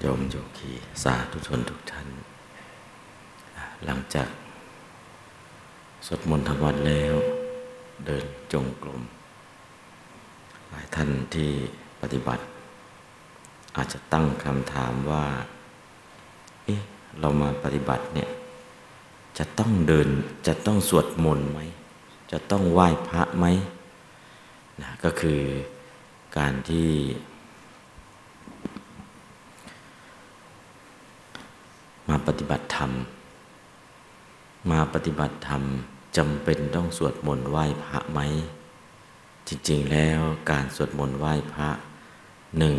โยมโยคีสาธุชนทุกท่าน หลังจากสวดมนต์ธรรมวัดแล้วเดินจงกรมหลายท่านที่ปฏิบัติ อาจจะตั้งคำถามว่า เอ๊ะ เรามาปฏิบัติเนี่ย จะต้องเดินจะต้องสวดมนต์ไหม จะต้องไหว้พระไหมนะก็คือการที่ มาปฏิบัติธรรม มาปฏิบัติธรรมจำเป็นต้องสวดมนต์ไหว้พระไหม จริงๆแล้วการสวดมนต์ไหว้พระหนึ่ง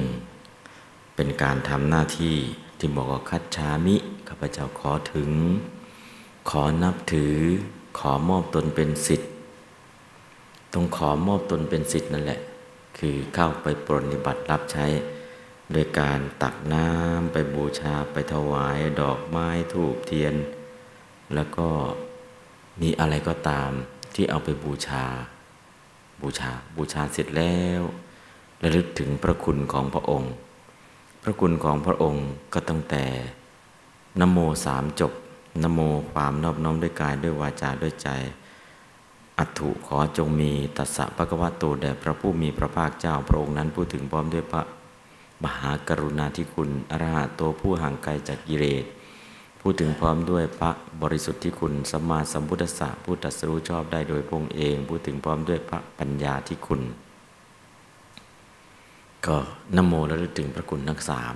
เป็นการทำหน้าที่ที่บอกว่าคัดชามิข้าพเจ้าขอถึง ขอนับถือ ขอมอบตนเป็นสิทธิ์ต้องขอมอบตนเป็นสิทธิ์นั่นแหละ คือเข้าไปปรนิบัติรับใช้ โดยการตักน้ำไปบูชาไปถวายดอกไม้ถูกเทียน แล้วก็มีอะไรก็ตามที่เอาไปบูชา บูชาบูชาเสร็จแล้วระลึกถึงพระคุณของพระองค์ พระคุณของพระองค์ก็ตั้งแต่นโมสามจบนโมความนอบน้อมด้วยกายด้วยวาจาด้วยใจ อัตถุขอจงมีตัสสะพระกวาโตแด่พระผู้มีพระภาคเจ้าพระองค์นั้นพูดถึงพร้อมด้วยพระ มหากรุณาธิคุณ อรหัตโตผู้ห่างไกลจากกิเลสพูดถึงพร้อมด้วยพระบริสุทธิ์ที่คุณสมมาสัมพุทธะผู้ตรัสรู้ชอบได้โดยพงเอง พูดถึงพร้อมด้วยพระปัญญาที่คุณ ก็นโมระลึกถึงพระคุณทั้งสาม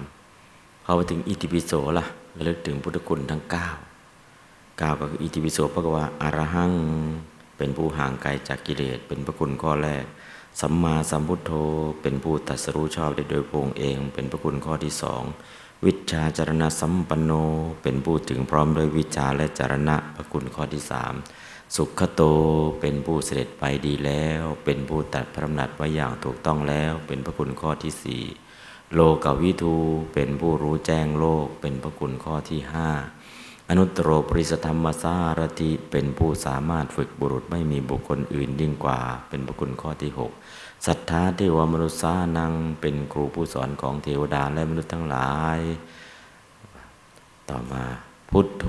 พอไปถึงอิติปิโสล่ะระลึกถึงพุทธคุณทั้งเก้าเก้าก็คืออิติปิโสพระกว่าอารหังเป็นผู้ห่างไกลจากกิเลสเป็นพระคุณข้อแรก สัมมาสัมพุทโธเป็นผู้ตัดสรู้ชอบได้โดยพระองค์เอง เป็นพระคุณข้อที่สองวิชาจารณะสัมปันโน เป็นผู้ถึงพร้อมด้วยวิชาและจารณะพระคุณข้อที่สามสุขโตเป็นผู้เสด็จไปดีแล้ว เป็นผู้ตัดพระนัดไว้อย่างถูกต้องแล้ว เป็นพระคุณข้อที่สี่โลกวิทูเป็นผู้รู้แจ้งโลก เป็นพระคุณข้อที่ห้าอนุตตรปริสธรรมสารติเป็นผู้สามารถฝึกบุรุษไม่มีบุคคลอื่นยิ่งกว่า เป็นพระคุณข้อที่หก ศรัทธาเทวมนุษย์านังเป็นครูผู้สอนของเทวดาและมนุษย์ทั้งหลาย ต่อมาพุทโธ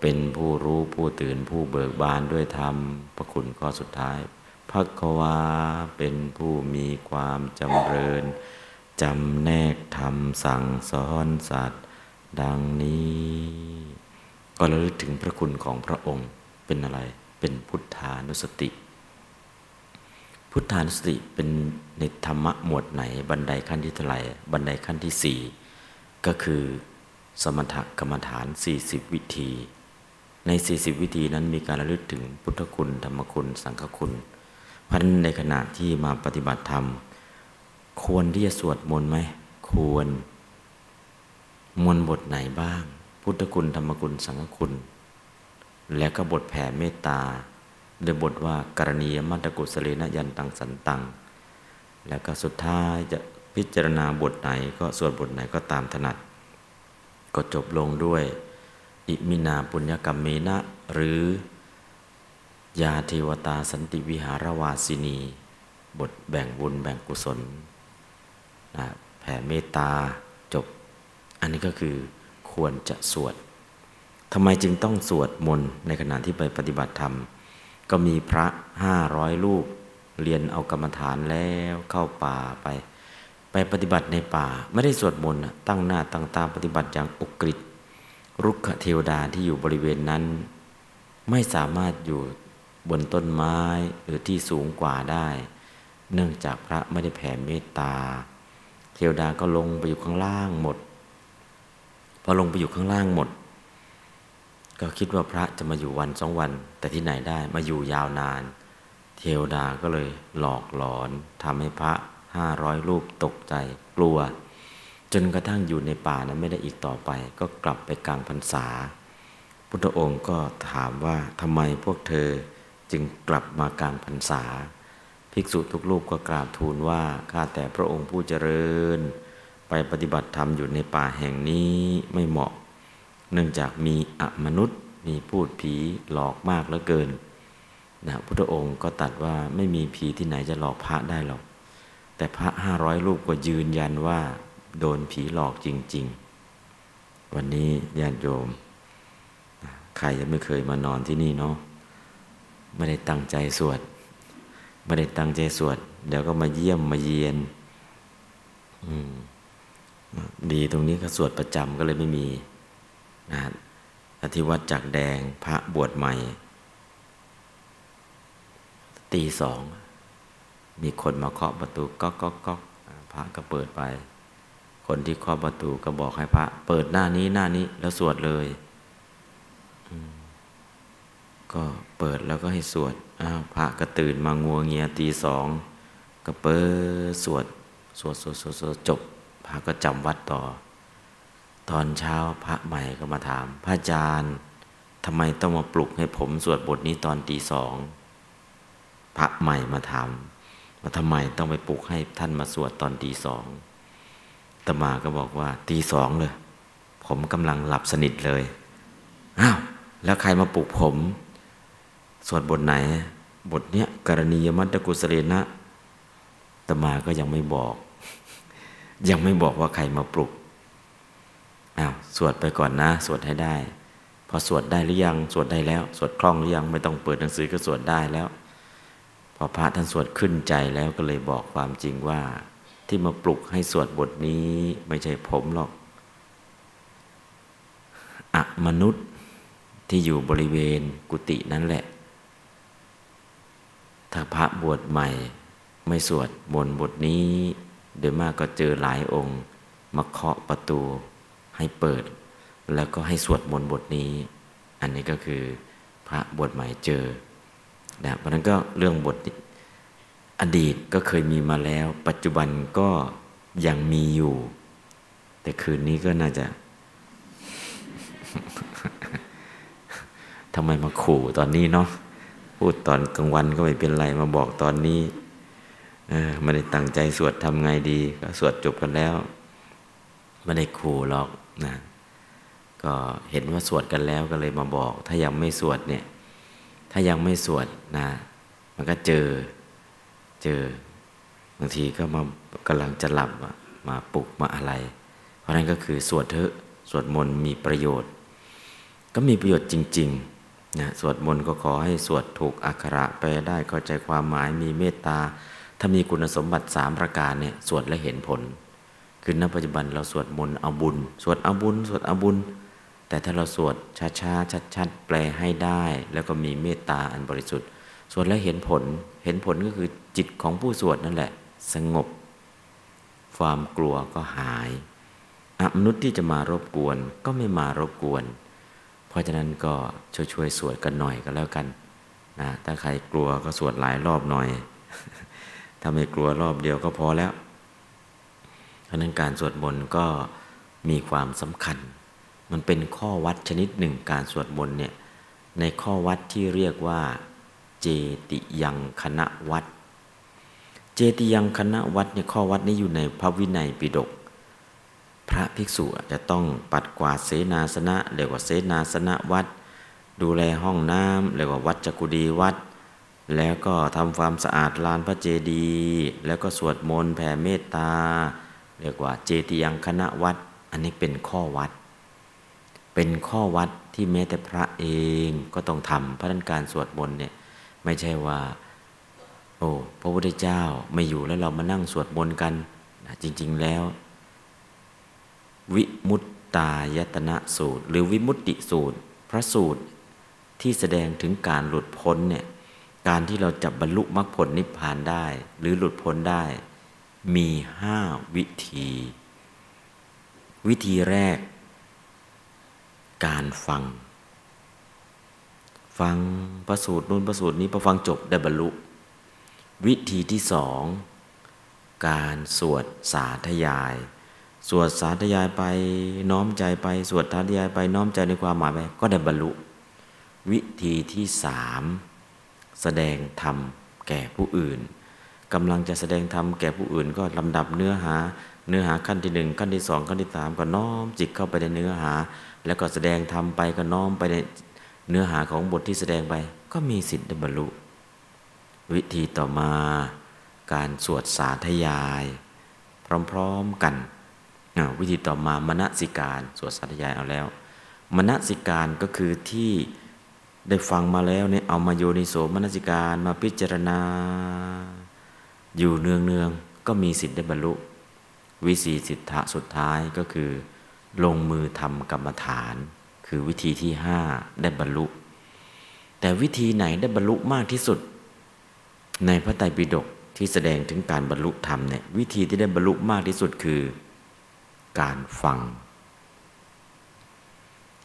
เป็นผู้รู้ผู้ตื่นผู้เบิกบานด้วยธรรมพระคุณข้อสุดท้ายพักวาเป็นผู้มีความจำเริญจำแนกธรรมสั่งสอนสัตว์ ดังนี้ ก็ระลึกถึงพระคุณของพระองค์เป็นอะไรเป็นพุทธานุสติ พุทธานุสติเป็นในธรรมะหมวดไหน บันไดขั้นที่เท่าไหร่บันไดขั้นที่สี่ก็คือสมถกรรมฐาน 40 วิธี ใน 40 วิธีนั้นมีการระลึกถึงพุทธคุณ ธรรมคุณ สังฆคุณเพราะนั้นในขณะที่มาปฏิบัติธรรม ควรที่จะสวดมนต์ไหม ควร มนต์บทไหนบ้าง พุทธคุณ ธรรมคุณ สังฆคุณ และก็บทแผ่เมตตา โดยบทว่ากรณียมัตตกุสเลนยันตังสันตัง แล้วก็สุดท้ายจะพิจารณาบทไหนก็สวดบทไหนก็ตามถนัด ก็จบลงด้วย อิมินาปุญญกรรมเมนะ หรือยาเทวตาสันติวิหารวาสินี บทแบ่งบุญแบ่งกุศลนะแผ่เมตตาจบ อันนี้ก็คือควรจะสวดทำไมจึงต้องสวดมนต์ในขณะที่ไปปฏิบัติธรรม ก็มีพระห้าร้อยรูป เรียนเอากรรมฐานแล้วเข้าป่าไป ไปปฏิบัติในป่า ไม่ได้สวดมนต์ตั้งหน้าตั้งตาปฏิบัติอย่างอุกฤษรุกขเทวดาที่อยู่บริเวณนั้น ไม่สามารถอยู่บนต้นไม้หรือที่สูงกว่าได้ เนื่องจากพระไม่ได้แผ่เมตตา เทวดาก็ลงไปอยู่ข้างล่างหมด พอลงไปอยู่ข้างล่างหมด ก็คิดว่าพระจะมาอยู่วันสองวัน แต่ที่ไหนได้มาอยู่ยาวนาน เทวดาก็เลยหลอกหลอนทำให้พระห้าร้อยรูปตกใจกลัว จนกระทั่งอยู่ในป่านั้นไม่ได้อีกต่อไป ก็กลับไปกลางพรรษา พุทธองค์ก็ถามว่าทำไมพวกเธอจึงกลับมากลางพรรษา ภิกษุทุกรูปก็กราบทูลว่าข้าแต่พระองค์ผู้เจริญ ไปปฏิบัติธรรมอยู่ในป่าแห่งนี้ไม่เหมาะ เนื่องจากมีอมนุษย์มีพูดผีหลอกมากเหลือเกินนะพุทธองค์ก็ตัดว่าไม่มีผีที่ไหนจะหลอกพระได้หรอก แต่พระห้าร้อยรูปก็ยืนยันว่า โดนผีหลอกจริงวันนี้ญาติโยม ใครยังไม่เคยมานอนที่นี่เนาะไม่ได้ตั้งใจสวดไม่ได้ตั้งใจสวดเดี๋ยวก็มาเยี่ยมมาเยียนดีตรงนี้ก็สวดประจำก็เลยไม่มี นะอธิวัตจากแดงพระบวชใหม่ ตีสอง มีคนมาเคาะประตูก๊อกก๊อกก๊อกพระก็เปิดไป คนที่เคาะประตูก็บอกให้พระ เปิดหน้านี้หน้านี้แล้วสวดเลยก็เปิดแล้วก็ให้สวดอ้าวพระก็ตื่นมางัวเงียตีสองก็เปิดสวด สวดสวดสวดสวดจบ พระก็จำวัดต่อ ตอนเช้าพระใหม่ก็มาถาม พระอาจารย์ทำไมต้องมาปลุกให้ผมสวดบทนี้ตอนตีสองพระใหม่มาถามว่าทำไมต้องไปปลุกให้ท่านมาสวดตอนตีสองตมาก็บอกว่าตีสองเลย ผมกำลังหลับสนิทเลยอ้าวแล้วใครมาปลุกผม สวดบทไหน บทเนี้ยกรณียมัตตกุสเรนะตมาก็ยังไม่บอก ยังไม่บอกว่าใครมาปลุก อ้าวสวดไปก่อนนะ สวดให้ได้ พอสวดได้หรือยังสวดได้แล้ว สวดคล่องหรือยังไม่ต้องเปิดหนังสือก็สวดได้แล้ว พอพระท่านสวดขึ้นใจแล้วก็เลยบอกความจริงว่า ที่มาปลุกให้สวดบทนี้ไม่ใช่ผมหรอกอะมนุษย์ที่อยู่บริเวณกุฏินั่นแหละ ถ้าพระบวชใหม่ ไม่สวดมนบทนี้ โดยมากก็เจอหลายองค์ มาเคาะประตู ให้เปิด แล้วก็ให้สวดมนต์บทนี้ อันนี้ก็คือพระบวชใหม่เจอนะเพราะนั้นก็เรื่องบทอดีตก็เคยมีมาแล้ว ปัจจุบันก็ยังมีอยู่ แต่คืนนี้ก็น่าจะทำไมมาขู่ตอนนี้เนาะพูดตอนกลางวันก็ไม่เป็นไรมาบอกตอนนี้ไม่ได้ตั้งใจสวดทำไงดี ก็สวดจบกันแล้ว ไม่ได้ขู่หรอก นะก็เห็นว่าสวดกันแล้วก็เลยมาบอก ถ้ายังไม่สวดเนี่ย ถ้ายังไม่สวดนะ มันก็เจอเจอบางทีก็มากำลังจะหลับมาปลุกมาอะไร เพราะนั้นก็คือสวดเถอะสวดมนต์มีประโยชน์ ก็มีประโยชน์จริงๆนะสวดมนต์ก็ขอให้สวดถูกอักขระไปได้เข้าใจความหมายมีเมตตาถ้ามีคุณสมบัติสามประการเนี่ยสวดและเห็นผล คือณปัจจุบันเราสวดมนต์เอาบุญ สวดเอาบุญ สวดเอาบุญ แต่ถ้าเราสวดช้าๆชัดๆแปลให้ได้ แล้วก็มีเมตตาอันบริสุทธิ์ สวดแล้วเห็นผล เห็นผลก็คือจิตของผู้สวดนั่นแหละ สงบ ความกลัวก็หายอมนุษย์ที่จะมารบกวนก็ไม่มารบกวน เพราะฉะนั้นก็ช่วยๆสวดกันหน่อยก็แล้วกันนะถ้าใครกลัวก็สวดหลายรอบหน่อย ถ้าไม่กลัวรอบเดียวก็พอแล้ว เพราะนั้นการสวดมนต์ก็มีความสำคัญ มันเป็นข้อวัดชนิดหนึ่งการสวดมนต์เนี่ยในข้อวัดที่เรียกว่าเจติยังคณะวัด เจติยังคณะวัดเนี่ยข้อวัดนี้อยู่ในพระวินัยปิฎกพระภิกษุจะต้องปัดกวาดเสนาสนะเรียกว่าเสนาสนะวัด ดูแลห้องน้ำเรียกว่าวัดจักุดีวัด แล้วก็ทำความสะอาดลานพระเจดีย์แล้วก็สวดมนต์แผ่เมตตา เรียกว่าเจติยังคณะวัด อันนี้เป็นข้อวัด เป็นข้อวัดที่แม้แต่พระเองก็ต้องทำพระนันการสวดมนต์เนี่ยไม่ใช่ว่า โอ้พระพุทธเจ้าไม่อยู่แล้วเรามานั่งสวดมนต์กันจริง ๆแล้ว วิมุตตายตนะสูตร หรือวิมุตติสูตร พระสูตรที่แสดงถึงการหลุดพ้นเนี่ยการที่เราจะบรรลุมรรคผลนิพพานได้ หรือหลุดพ้นได้ มีห้าวิธี วิธีแรก การฟัง ฟังพระสูตรนู้นพระสูตรนี้พอฟังจบได้บรรลุ วิธีที่สอง การสวดสาธยาย สวดสาธยายไปน้อมใจไป สวดสาธยายไปน้อมใจในความหมายไปก็ได้บรรลุ วิธีที่สาม แสดงธรรมแก่ผู้อื่น กำลังจะแสดงธรรมแก่ผู้อื่นก็ลำดับเนื้อหา เนื้อหาขั้นที่หนึ่งขั้นที่สองขั้นที่สามก็น้อมจิตเข้าไปในเนื้อหา แล้วก็แสดงธรรมไปก็น้อมไปในเนื้อหาของบทที่แสดงไป ก็มีสิทธิ์ได้บรรลุ วิธีต่อมาการสวดสาธยาย พร้อมๆกัน วิธีต่อมามณสิการสวดสาธยายเอาแล้วมณสิการก็คือที่ได้ฟังมาแล้วเนี่ยเอามาโยนิโสมนสิการมาพิจารณา อยู่เนืองเนืองก็มีสิทธิ์ได้บรรลุ วิสีสิทธะสุดท้ายก็คือ ลงมือทำกรรมฐาน คือวิธีที่ห้าได้บรรลุ แต่วิธีไหนได้บรรลุมากที่สุด ในพระไตรปิฎกที่แสดงถึงการบรรลุธรรมเนี่ยวิธีที่ได้บรรลุมากที่สุดคือ การฟัง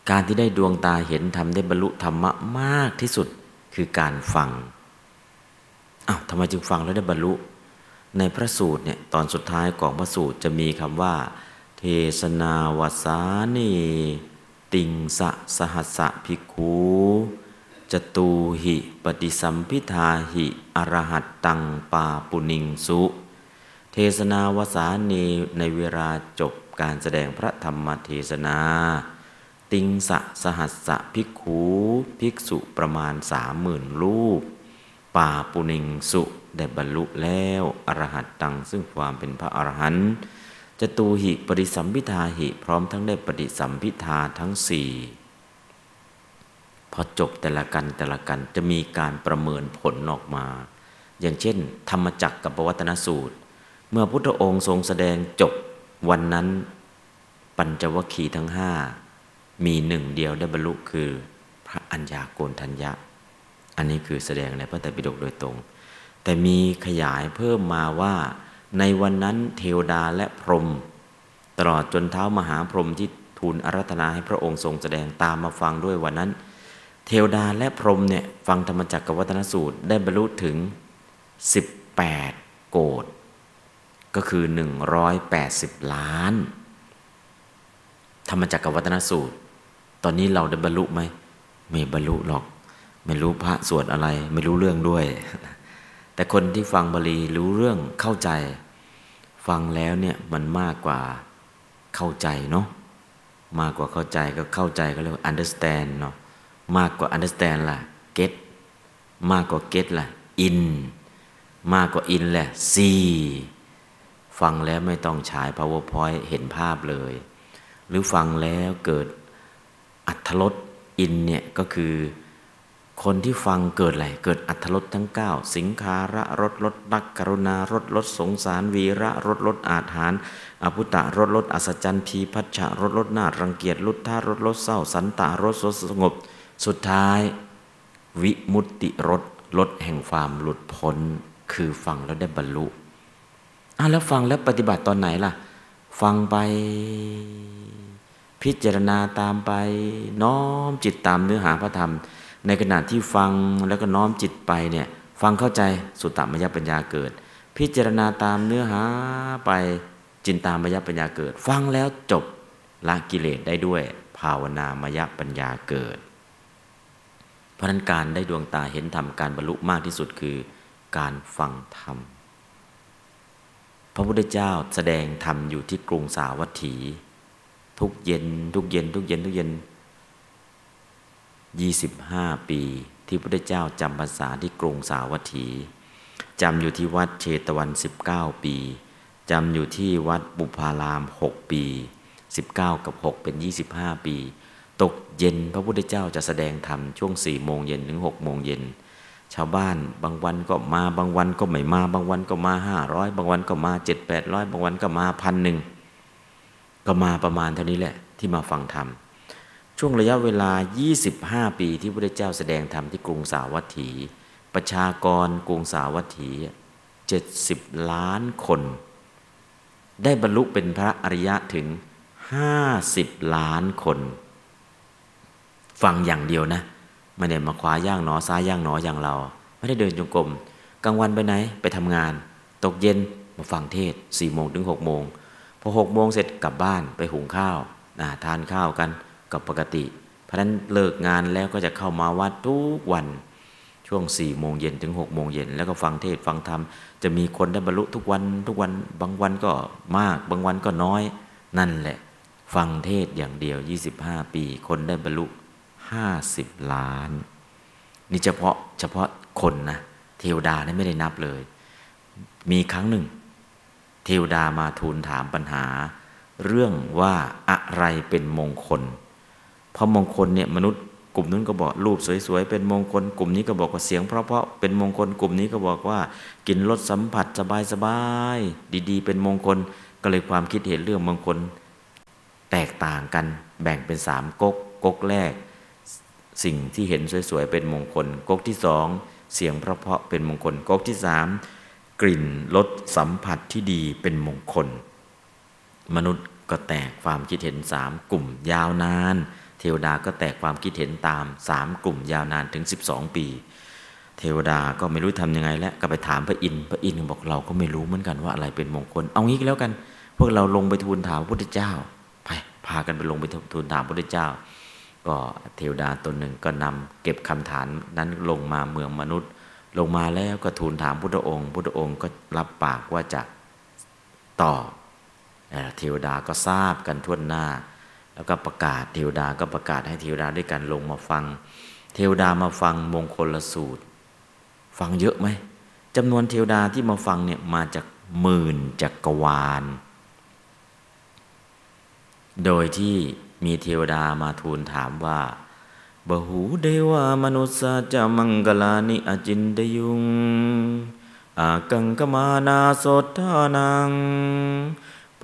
การที่ได้ดวงตาเห็นธรรมได้บรรลุธรรมะมากที่สุดคือการฟังอ้าวทำไมจึงฟังแล้วได้บรรลุ ในพระสูตรเนี่ยตอนสุดท้ายของพระสูตรจะมีคำว่า เทศนาวสานีติงสะสหัสะภิกขุจตูหิปฏิสัมพิทาหิอรหัตตังปาปุนิงสุ เทศนาวสานีในเวลาจบการแสดงพระธรรมเทศนา ติงสะสหัสสะภิกขูภิกษุประมาณสามหมื่นรูป ป่าปุณิงสุ ได้บรรลุแล้วอรหัตตังซึ่งความเป็นพระอรหันต์จะตูหิปฏิสัมพิทาหิ พร้อมทั้งได้ปฏิสัมพิทาทั้งสี่พอจบแต่ละกันแต่ละกันจะมีการประเมินผลออกมา อย่างเช่น ธรรมจักรกับปวัตนสูตร เมื่อพุทธองค์ทรงแสดงจบวันนั้น ปัญจวัคคีทั้งห้ามีหนึ่งเดียวได้บรรลุคือพระอัญญาโกณทัญญะ อันนี้คือแสดงในพระไตรปิฎกโดยตรง แต่มีขยายเพิ่มมาว่าในวันนั้นเทวดาและพรหมตลอดจนเท้ามหาพรหมที่ทูลอารัธนาให้พระองค์ทรงแสดงตามมาฟังด้วยวันนั้น เทวดาและพรหมเนี่ยฟังธรรมจักรกวัฒนสูตรได้บรรลุถึง 18 โกดก็คือ 180 ล้าน ธรรมจักรวัฒนสูตร ตอนนี้เราได้บรรลุไหมไม่บรรลุหรอก ไม่รู้พระสวดอะไร ไม่รู้เรื่องด้วย แต่คนที่ฟังบาลีรู้เรื่องเข้าใจ ฟังแล้วเนี่ยมันมากกว่าเข้าใจเนาะมากกว่าเข้าใจก็เข้าใจก็เรียกว่า understand เนาะมากกว่า understand ล่ะ get มากกว่า get ล่ะ in มากกว่า in แหละ see ฟังแล้วไม่ต้องฉาย powerpoint เห็นภาพเลย หรือฟังแล้วเกิดอัธรสอินเนี่ยก็คือ คนที่ฟังเกิดอะไร เกิดอัธรสทั้ง 9 สิงคาระรสรสรักกรุณารสรสสงสารวีระรสรสอาถานอภุตะรสรสอัศจรรย์พีพัชชะรสรสนารังเกียจลุทธารสรสเศร้า สันตารสรสสงบ สุดท้าย วิมุตติรสรสแห่งความหลุดพ้น คือฟังแล้วได้บรรลุอะแล้วฟังแล้วปฏิบัติตอนไหนล่ะ ฟังไป พิจารณาตามไป น้อมจิตตามเนื้อหาพระธรรม ในขณะที่ฟังแล้วก็น้อมจิตไปเนี่ยฟังเข้าใจสุตตมยปัญญาเกิด พิจารณาตามเนื้อหาไปจินตามยปัญญาเกิด ฟังแล้วจบละกิเลสได้ด้วย ภาวนามยปัญญาเกิด เพราะนั้นการได้ดวงตาเห็นธรรมการบรรลุมากที่สุดคือการฟังธรรม พระพุทธเจ้าแสดงธรรมอยู่ที่กรุงสาวัตถี ทุกเย็น ทุกเย็น ทุกเย็นทุกเย็น ยี่สิบห้าปีที่พระพุทธเจ้าจำภาษาที่กรุงสาวัตถีจำอยู่ที่วัดเชตวันสิบเก้าปีจำอยู่ที่วัดบุพารามหกปีสิบเก้ากับหกเป็นยี่สิบห้าปี ตกเย็นพระพุทธเจ้าจะแสดงธรรมช่วงสี่โมงเย็นถึงหกโมงเย็น ชาวบ้านบางวันก็มาบางวันก็ไม่มา บางวันก็มาห้าร้อยบางวันก็มาเจ็ดแปดร้อยบางวันก็มาพันหนึ่งก็มาประมาณเท่านี้แหละที่มาฟังธรรม ช่วงระยะเวลา 25 ปีที่พระเจ้าแสดงธรรมที่กรุงสาวัตถี ประชากรกรุงสาวัตถี 70 ล้านคน ได้บรรลุเป็นพระอริยะถึง 50 ล้านคน ฟังอย่างเดียวนะไม่ได้มาขวาย่างหนอซ้ายย่างหนออย่างเรา ไม่ได้เดินจงกรมกลางวันไปไหนไปทำงาน ตกเย็นมาฟังเทศสี่โมงถึงหกโมงพอหกโมงเสร็จกลับบ้านไปหุงข้าวนะทานข้าวกัน กับปกติ เพราะนั้นเลิกงานแล้วก็จะเข้ามาวัดทุกวันช่วงสี่โมงเย็นถึงหกโมงเย็นแล้วก็ฟังเทศฟังธรรม จะมีคนได้บรรลุทุกวันทุกวันบางวันก็มาก บางวันก็น้อย นั่นแหละ ฟังเทศอย่างเดียว 25 ปี คนได้บรรลุห้าสิบล้าน นี่เฉพาะเฉพาะคนนะเทวดานี่ไม่ได้นับเลย มีครั้งหนึ่ง เทวดามาทูลถามปัญหา เรื่องว่าอะไรเป็นมงคล เพราะมงคลเนี่ยมนุษย์กลุ่มนั้นก็บอกรูปสวยๆเป็นมงคลกลุ่มนี้ก็บอกว่าเสียง เพราะๆเป็นมงคลกลุ่มนี้ก็บอกว่ากินรสสัมผัสสบายๆดีๆ เป็นมงคลก็เลยความคิดเห็นเรื่องมงคล แตกต่างกันแบ่งเป็นสามก๊กก๊กแรก สิ่งที่เห็นสวยๆเป็นมงคลก๊กที่สองเสียงเพราะๆเป็นมงคลก๊กที่สามกลิ่นรสสัมผัสที่ดีเป็นมงคล มนุษย์ก็แตกความคิดเห็นสามกลุ่มยาวนาน ทวดาก็แตกความคิดเห็นตามสามกลุ่มยาวนานถึง 12 ปี เทวดาก็ไม่รู้ทำยังไงแล้วก็ไปถามพระอินทร์พระอินทร์บอกเราก็ไม่รู้เหมือนกันว่าอะไรเป็นมงคล เอางี้ก็แล้วกัน พวกเราลงไปทูลถามพระพุทธเจ้าไปพากันไปลงไปทูลถามพระพุทธเจ้า ก็เทวดาตนหนึ่งก็นำเก็บคำถามนั้นลงมาเมืองมนุษย์ ลงมาแล้วก็ทูลถามพุทธองค์พุทธองค์ก็รับปากว่าจะตอบเทวดาก็ทราบกันทั่วหน้า แล้วก็ประกาศเทวดาก็ประกาศให้เทวดาด้วยกันลงมาฟัง เทวดามาฟังมงคลละสูตร ฟังเยอะไหมจำนวนเทวดาที่มาฟังเนี่ยมาจากหมื่นจักรวาล โดยที่มีเทวดามาทูลถามว่าบหูเดวามนุษย์จะมังกลานิอจินดยุงอากังกมานาสดทานัง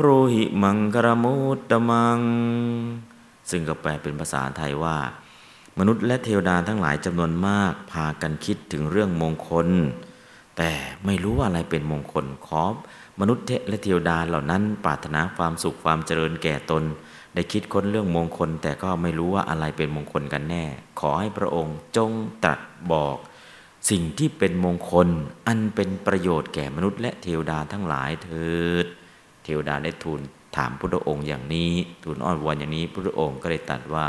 โปรหิมังกรมุตตมัง ซึ่งก็แปลเป็นภาษาไทยว่า มนุษย์และเทวดาทั้งหลายจำนวนมาก พากันคิดถึงเรื่องมงคล แต่ไม่รู้ว่าอะไรเป็นมงคลขอมนุษย์และเทวดาเหล่านั้นปรารถนาความสุขความเจริญแก่ตน ได้คิดค้นเรื่องมงคล แต่ก็ไม่รู้ว่าอะไรเป็นมงคลกันแน่ ขอให้พระองค์จงตรัสบอก สิ่งที่เป็นมงคล อันเป็นประโยชน์แก่มนุษย์และเทวดาทั้งหลายเถิด เทวดาได้ทูลถามพระองค์อย่างนี้ ทูลอ้อนวอนอย่างนี้พระองค์ก็ได้ตรัสว่า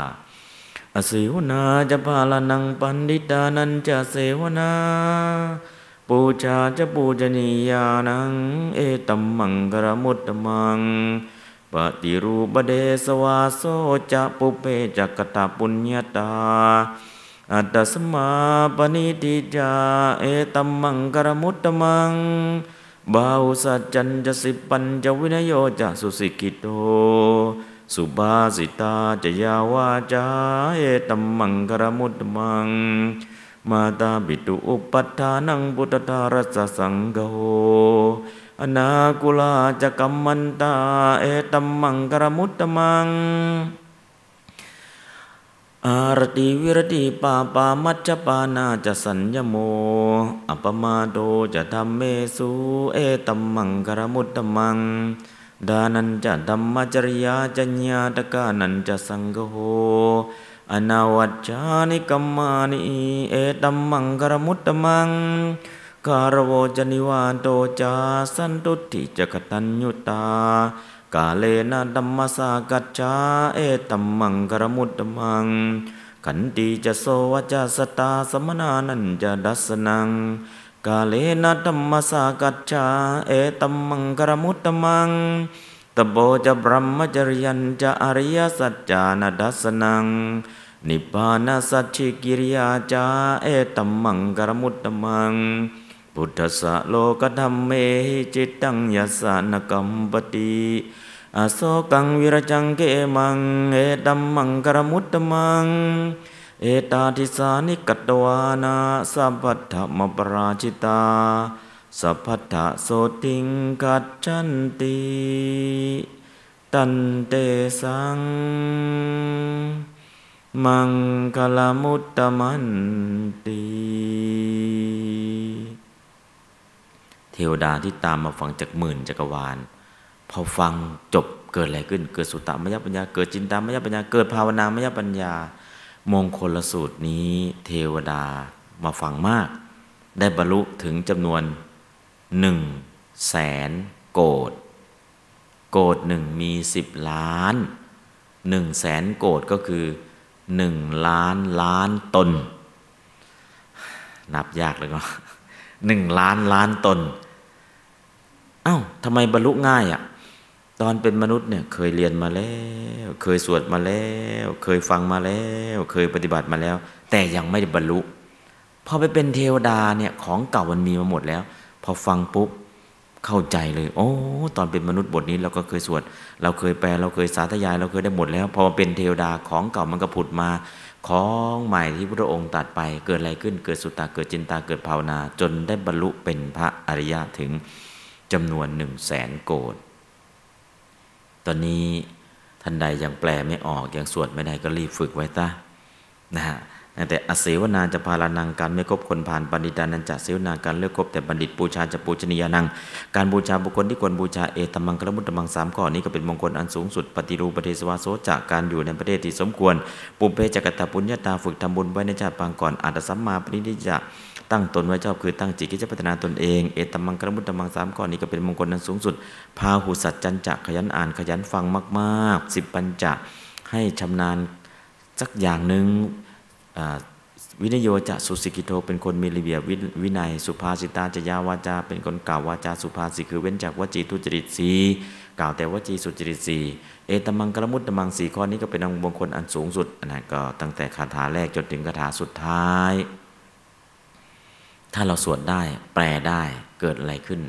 อสิวนาจะพาลนังปันดิตานันจะเสวนาปูชาจะปูจนียานัง เอตัมมังกรมุตตมังปฏิรูปเดสวาโซจะปุเปจักตาปุญญาตา อัตสมาปณิติจาเอตัมมังกรมุตตมัง บาวสัจจันจะสิปัญจะวินโยจะสุสิกิโต สุบาสิตาจะยาวาจาเอตัมมังกรมุตมัง มาตาบิตุอุปัฏฐานังพุทธทารัสสังโฆอนากุลาจะกัมมันตาเอตัมมังกรมุตตมัง อารติวิรติปาปามัจจปานาจะสัญญโมอปมาโดจะทำเมสุเอตัมมังกรมุตตมัง ดานันจะธรรมจริยาจัญญาตกานันจะสังโฆอนาวัจจานิกัมมานิเอตัมมังกรมุตตมัง คารวจนิวาโตจาสันตุติจกตัญญุตา กาเลนะดัมมสากัจจาเอตัมมังกรมุตตมัง ขันติจะโสวจาสตาสมนานันจะดัสนัง กาเลนะดัมมสากัจจาเอตัมมังกรมุตตมังตโบจะบรมจริยันจะอริยสัจจานดัสนัง นิพพานาสัจฉิกิริยาจาเอตัมมังกรมุตตมัง พุทธสะโลกธรรมเมหิจิตตังยสานกัมปติอโศกังวิรจังเกมัง เอตัมมังกรมุตตมัง เอตาทิสานิกัตวานาสัพพัทธมปราชิตา สัพพัทธโสติงกัจจันติตันเตสัง มังคลมุตตมันติ เทวดาที่ตามมาฟังจากหมื่นจักรวาล พอฟังจบเกิดอะไรขึ้น เกิดสุตตมยปัญญา เกิดจินตามยปัญญา เกิดภาวนามยปัญญา มงคลสูตรนี้ เทวดามาฟังมาก ได้บรรลุถึงจำนวนหนึ่งแสนโกดโกดหนึ่งมีสิบล้านหนึ่งแสนโกดก็คือหนึ่งล้านล้านตน นับยากเลยก็ หนึ่งล้านล้านตน เอา้าทำไมบรรลุง่ายอะ่ะ ตอนเป็นมนุษย์เนี่ยเคยเรียนมาแล้ว เคยสวดมาแล้ว เคยฟังมาแล้ว เคยปฏิบัติมาแล้ว แต่ยังไม่ได้บรรลุ พอไปเป็นเทวดาเนี่ยของเก่ามันมีมาหมดแล้ว พอฟังปุ๊บเข้าใจเลย โอ้ ตอนเป็นมนุษย์บทนี้เราก็เคยสวด เราเคยแปล เราเคยสาธยาย เราเคยได้หมดแล้ว พอเป็นเทวดาของเก่ามันก็ผุดมา ของใหม่ที่พระองค์ตัดไปเกิดอะไรขึ้นเกิดสุตตาเกิดจินตาเกิดภาวนา จนได้บรรลุเป็นพระอริยะถึงจำนวนหนึ่งแสนโกดตอนนี้ท่านใดยังแปลไม่ออกยังสวดไม่ได้ก็รีบฝึกไว้ซะนะฮะ แต่อเสวนาจะพาลานังการไม่คบคนผ่านบัณฑิตานันจะเสวนาการเลือกคบแต่บัณฑิตบูชาจะปูชนียานัง การบูชาบุคคลที่ควรบูชาเอตมังกรมุตตมังสามข้อนี้ก็เป็นมงคลอันสูงสุดปฏิรูปประเทศวาโสจากการอยู่ในประเทศที่สมควร ปุเพจักตปุญญาตาฝึกทำบุญไว้ในชาติปางก่อนอาจจะสัมมาปณิทิจะตั้งตนไว้ชอบคือตั้งจิตคิดจะพัฒนาตนเองเอตมังกรมุตตมังสามข้อนี้ก็เป็นมงคลอันสูงสุด พาหุสัจจันจะขยันอ่านขยันฟังมากๆสิบปัญจะให้ชำนาญสักอย่างหนึ่ง วินโยจะสุสิกิโตเป็นคนมีระเบียบวินัย สุภาษิตาจะยาวาจา เป็นคนกล่าววาจาสุภาษิคือเว้นจากวจีทุจริตสีกล่าวแต่วจีสุจริตสีเอตมังกรมุตตมังสีข้อนี้ก็เป็นองค์มงคลอันสูงสุดนนั้นก็ตั้งแต่คาถาแรกจนถึงคาถาสุดท้าย ถ้าเราสวดได้แปลได้เกิดอะไรขึ้น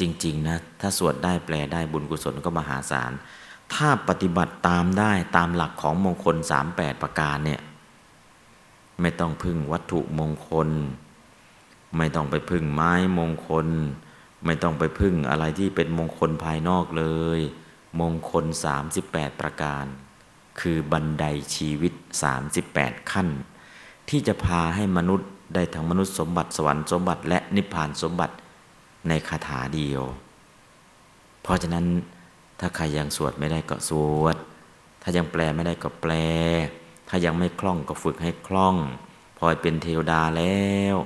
จริง ๆ นะ ถ้าสวดได้แปลได้บุญกุศลก็มหาศาลถ้าปฏิบัติตามได้ตามหลักของมงคล 38 ประการเนี่ย ไม่ต้องพึ่งวัตถุมงคล ไม่ต้องไปพึ่งไม้มงคล ไม่ต้องไปพึ่งอะไรที่เป็นมงคลภายนอกเลย มงคล 38 ประการ คือบันไดชีวิต 38 ขั้น ที่จะพาให้มนุษย์ได้ทั้งมนุษย์สมบัติสวรรค์สมบัติและนิพพานสมบัติในคาถาเดียว เพราะฉะนั้นถ้าใครยังสวดไม่ได้ก็สวด ถ้ายังแปลไม่ได้ก็แปล ถ้ายังไม่คล่องก็ฝึกให้คล่อง พอเป็นเทวดาแล้ว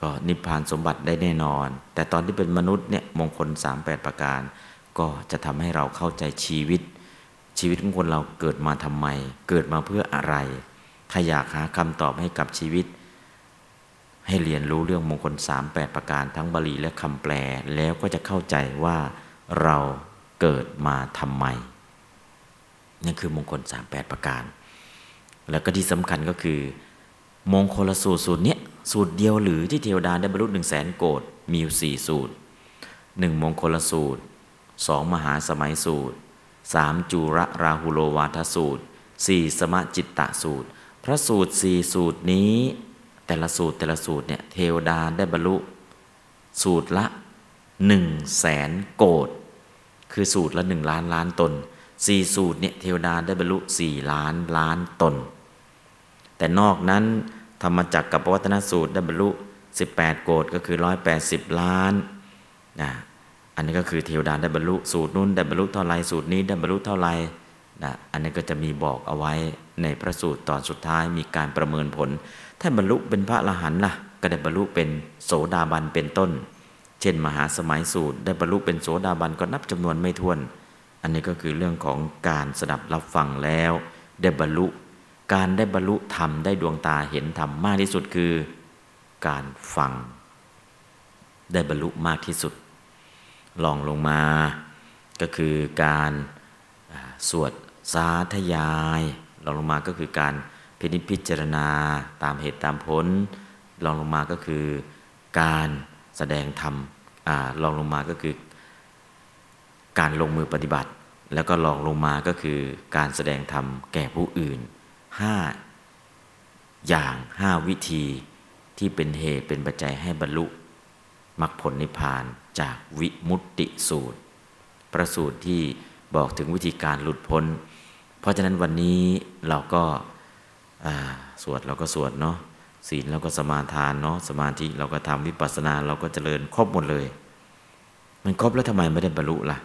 ก็นิพพานสมบัติได้แน่นอน แต่ตอนที่เป็นมนุษย์เนี่ยมงคล 38 ประการ ก็จะทำให้เราเข้าใจชีวิต ชีวิตของคนเราเกิดมาทำไม เกิดมาเพื่ออะไร ถ้าอยากหาคำตอบให้กับชีวิต ให้เรียนรู้เรื่องมงคล 38 ประการ ทั้งบาลีและคำแปล แล้วก็จะเข้าใจว่าเราเกิดมาทำไมนั่คือมงคล 38 ประการ แล้วก็ที่สำคัญก็คือ มงคลสูตรสูตรเนี้ยสูตรเดียวหรือที่เทวดาได้บรรลุหนึ่งแสนโกดมีอยู่สี่สูตรหนึ่งมงคลสูตรสองมหาสมัยสูตรสามจุระราหุโลวาทสูตรสี่สมจิตตสูตร พระสูตรสี่สูตรนี้ แต่ละสูตรแต่ละสูตรเนี่ยเทวดาได้บรรลุ สูตรละหนึ่งแสนโกดคือสูตรละหนึ่งล้านล้านตนสี่สูตรเนี่ยเทวดาได้บรรลุสี่ล้านล้านตน แต่นอกนั้นธรรมจักรกับวัฒนสูตรได้บรรลุ 18 โกดก็คือ 180 ล้านนะอันนี้ก็คือเทวดาได้บรรลุสูตรนู้นได้บรรลุเท่าไรสูตรนี้ได้บรรลุเท่าไรนะอันนี้ก็จะมีบอกเอาไว้ในพระสูตรตอนสุดท้ายมีการประเมินผล ถ้าบรรลุเป็นพระอรหันต์ล่ะก็ได้บรรลุเป็นโสดาบันเป็นต้น เช่น มหาสมัยสูตร ได้บรรลุเป็นโสดาบันก็นับจำนวนไม่ถ้วน อันนี้ก็คือเรื่องของการสดับรับฟังแล้ว ได้บรรลุ การได้บรรลุธรรมได้ดวงตาเห็นธรรมมากที่สุดคือ การฟัง ได้บรรลุมากที่สุดลองลงมา ก็คือการสวดสาธยายลองลงมาก็คือการพินิจพิจารณาตามเหตุตามผลลองลงมาก็คือการแสดงธรรมลองลงมาก็คือ การลงมือปฏิบัติ แล้วก็ลองลงมาก็คือการแสดงธรรมแก่ผู้อื่น ห้าอย่างห้าวิธีที่เป็นเหตุเป็นปัจจัยให้บรรลุมรรคผลนิพพานจากวิมุตติสูตร ประสูตรที่บอกถึงวิธีการหลุดพ้น เพราะฉะนั้นวันนี้เราก็สวดเราก็สวดเนาะศีลเราก็สมาทานเนาะสมาธิเราก็ทำวิปัสสนาเราก็เจริญครบหมดเลย มันครบแล้วทำไมไม่ได้บรรลุล่ะ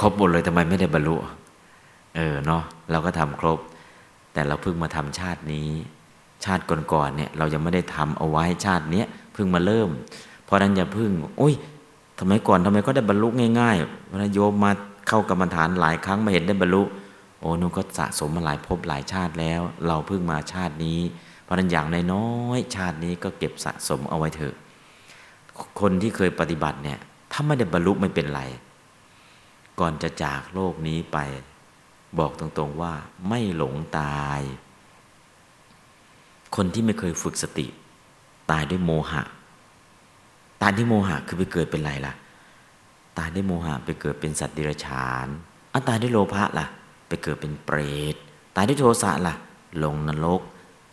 ครบหมดเลยทำไมไม่ได้บรรลุ เออเนาะเราก็ทำครบ แต่เราเพิ่งมาทำชาตินี้ ชาติก่อนๆเนี่ยเรายังไม่ได้ทำเอาไว้ชาติเนี้ยเพิ่งมาเริ่ม เพราะนั้นอย่าเพิ่งโอ้ยทำไมก่อนทำไมก็ได้บรรลุง่ายๆวันโยมมาเข้ากรรมฐานหลายครั้งมาเห็นได้บรรลุโอ้นุก็สะสมมาหลายภพหลายชาติแล้ว เราเพิ่งมาชาตินี้ เพราะนั้นอย่างน้อยชาตินี้ก็เก็บสะสมเอาไว้เถอะ คนที่เคยปฏิบัติเนี่ยถ้าไม่ได้บรรลุไม่เป็นไร ก่อนจะจากโลกนี้ไป บอกตรงๆว่าไม่หลงตาย คนที่ไม่เคยฝึกสติ ตายด้วยโมหะ ตายด้วยโมหะคือไปเกิดเป็นอะไรล่ะ ตายด้วยโมหะไปเกิดเป็นสัตว์ดิรฉานอันตายด้วยโลภะล่ะ ไปเกิดเป็นเปรต ตายด้วยโทสะล่ะ ลงนรก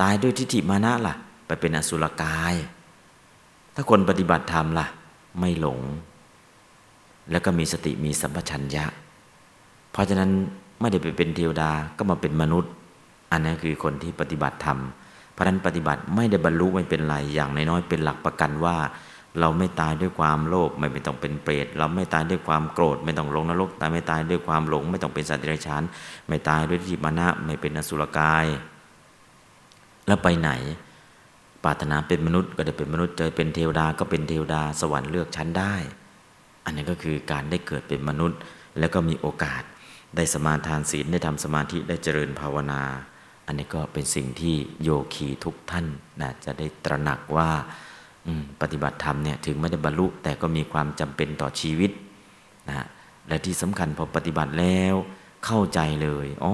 ตายด้วยทิฏฐิมานะล่ะ ไปเป็นอสุรกาย ถ้าคนปฏิบัติธรรมล่ะ ไม่หลง แล้วก็มีสติมีสัมปชัญญะ เพราะฉะนั้น ไม่ได้ไปเป็นเทวดาก็มาเป็นมนุษย์ อันนี้คือคนที่ปฏิบัติธรรมเพราะนั้นปฏิบัติไม่ได้บรรลุไม่เป็นไรอย่างน้อยๆเป็นหลักประกันว่า เราไม่ตายด้วยความโลภไม่ต้องเป็นเปรตเราไม่ตายด้วยความโกรธ ไม่ต้องลงนรกตายไม่ตายด้วยความหลง ไม่ต้องเป็นสัตว์เดรัจฉานไม่ตายด้วยทิฏฐิมานะไม่เป็นอสุรกาย แล้วไปไหนปรารถนาเป็นมนุษย์ก็ได้เป็นมนุษย์เจอเป็นเทวดาก็เป็นเทวดาสวรรค์เลือกชั้นได้ อันนี้ก็คือการได้เกิดเป็นมนุษย์ แล้วก็มีโอกาส ได้สมาทานศีลได้ทำสมาธิได้เจริญภาวนา อันนี้ก็เป็นสิ่งที่โยคีทุกท่านนะจะได้ตระหนักว่าปฏิบัติธรรมเนี่ยถึงไม่ได้บรรลุแต่ก็มีความจำเป็นต่อชีวิตนะและที่สำคัญพอปฏิบัติแล้วเข้าใจเลยอ๋อ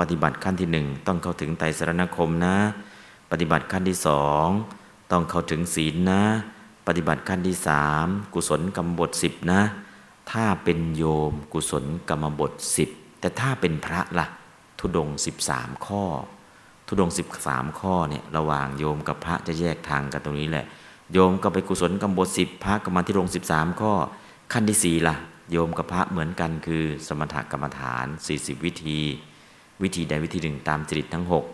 ปฏิบัติขั้นที่หนึ่งต้องเข้าถึงไตรสรณคมนะ ปฏิบัติขั้นที่สองต้องเข้าถึงศีลนะ ปฏิบัติขั้นที่สามกุศลกรรมบทสิบนะ ถ้าเป็นโยมกุศลกรรมบทสิบ แต่ถ้าเป็นพระละ่ะ ทุดงสิบสามข้อ ทุดงสิบสามข้อเนี่ยระหว่างโยมกับพระจะแยกทางกันตรงนี้แหละ โยมก็ไปกุศลกรรมบทสิบพระก็มาที่รงสิบสามข้อ ขั้นที่สี่ละ่ะ โยมกับพระเหมือนกันคือ สมถกรรมฐานสี่สิบวิธี วิธีใดวิธีหนึ่งตามจริตทั้งหก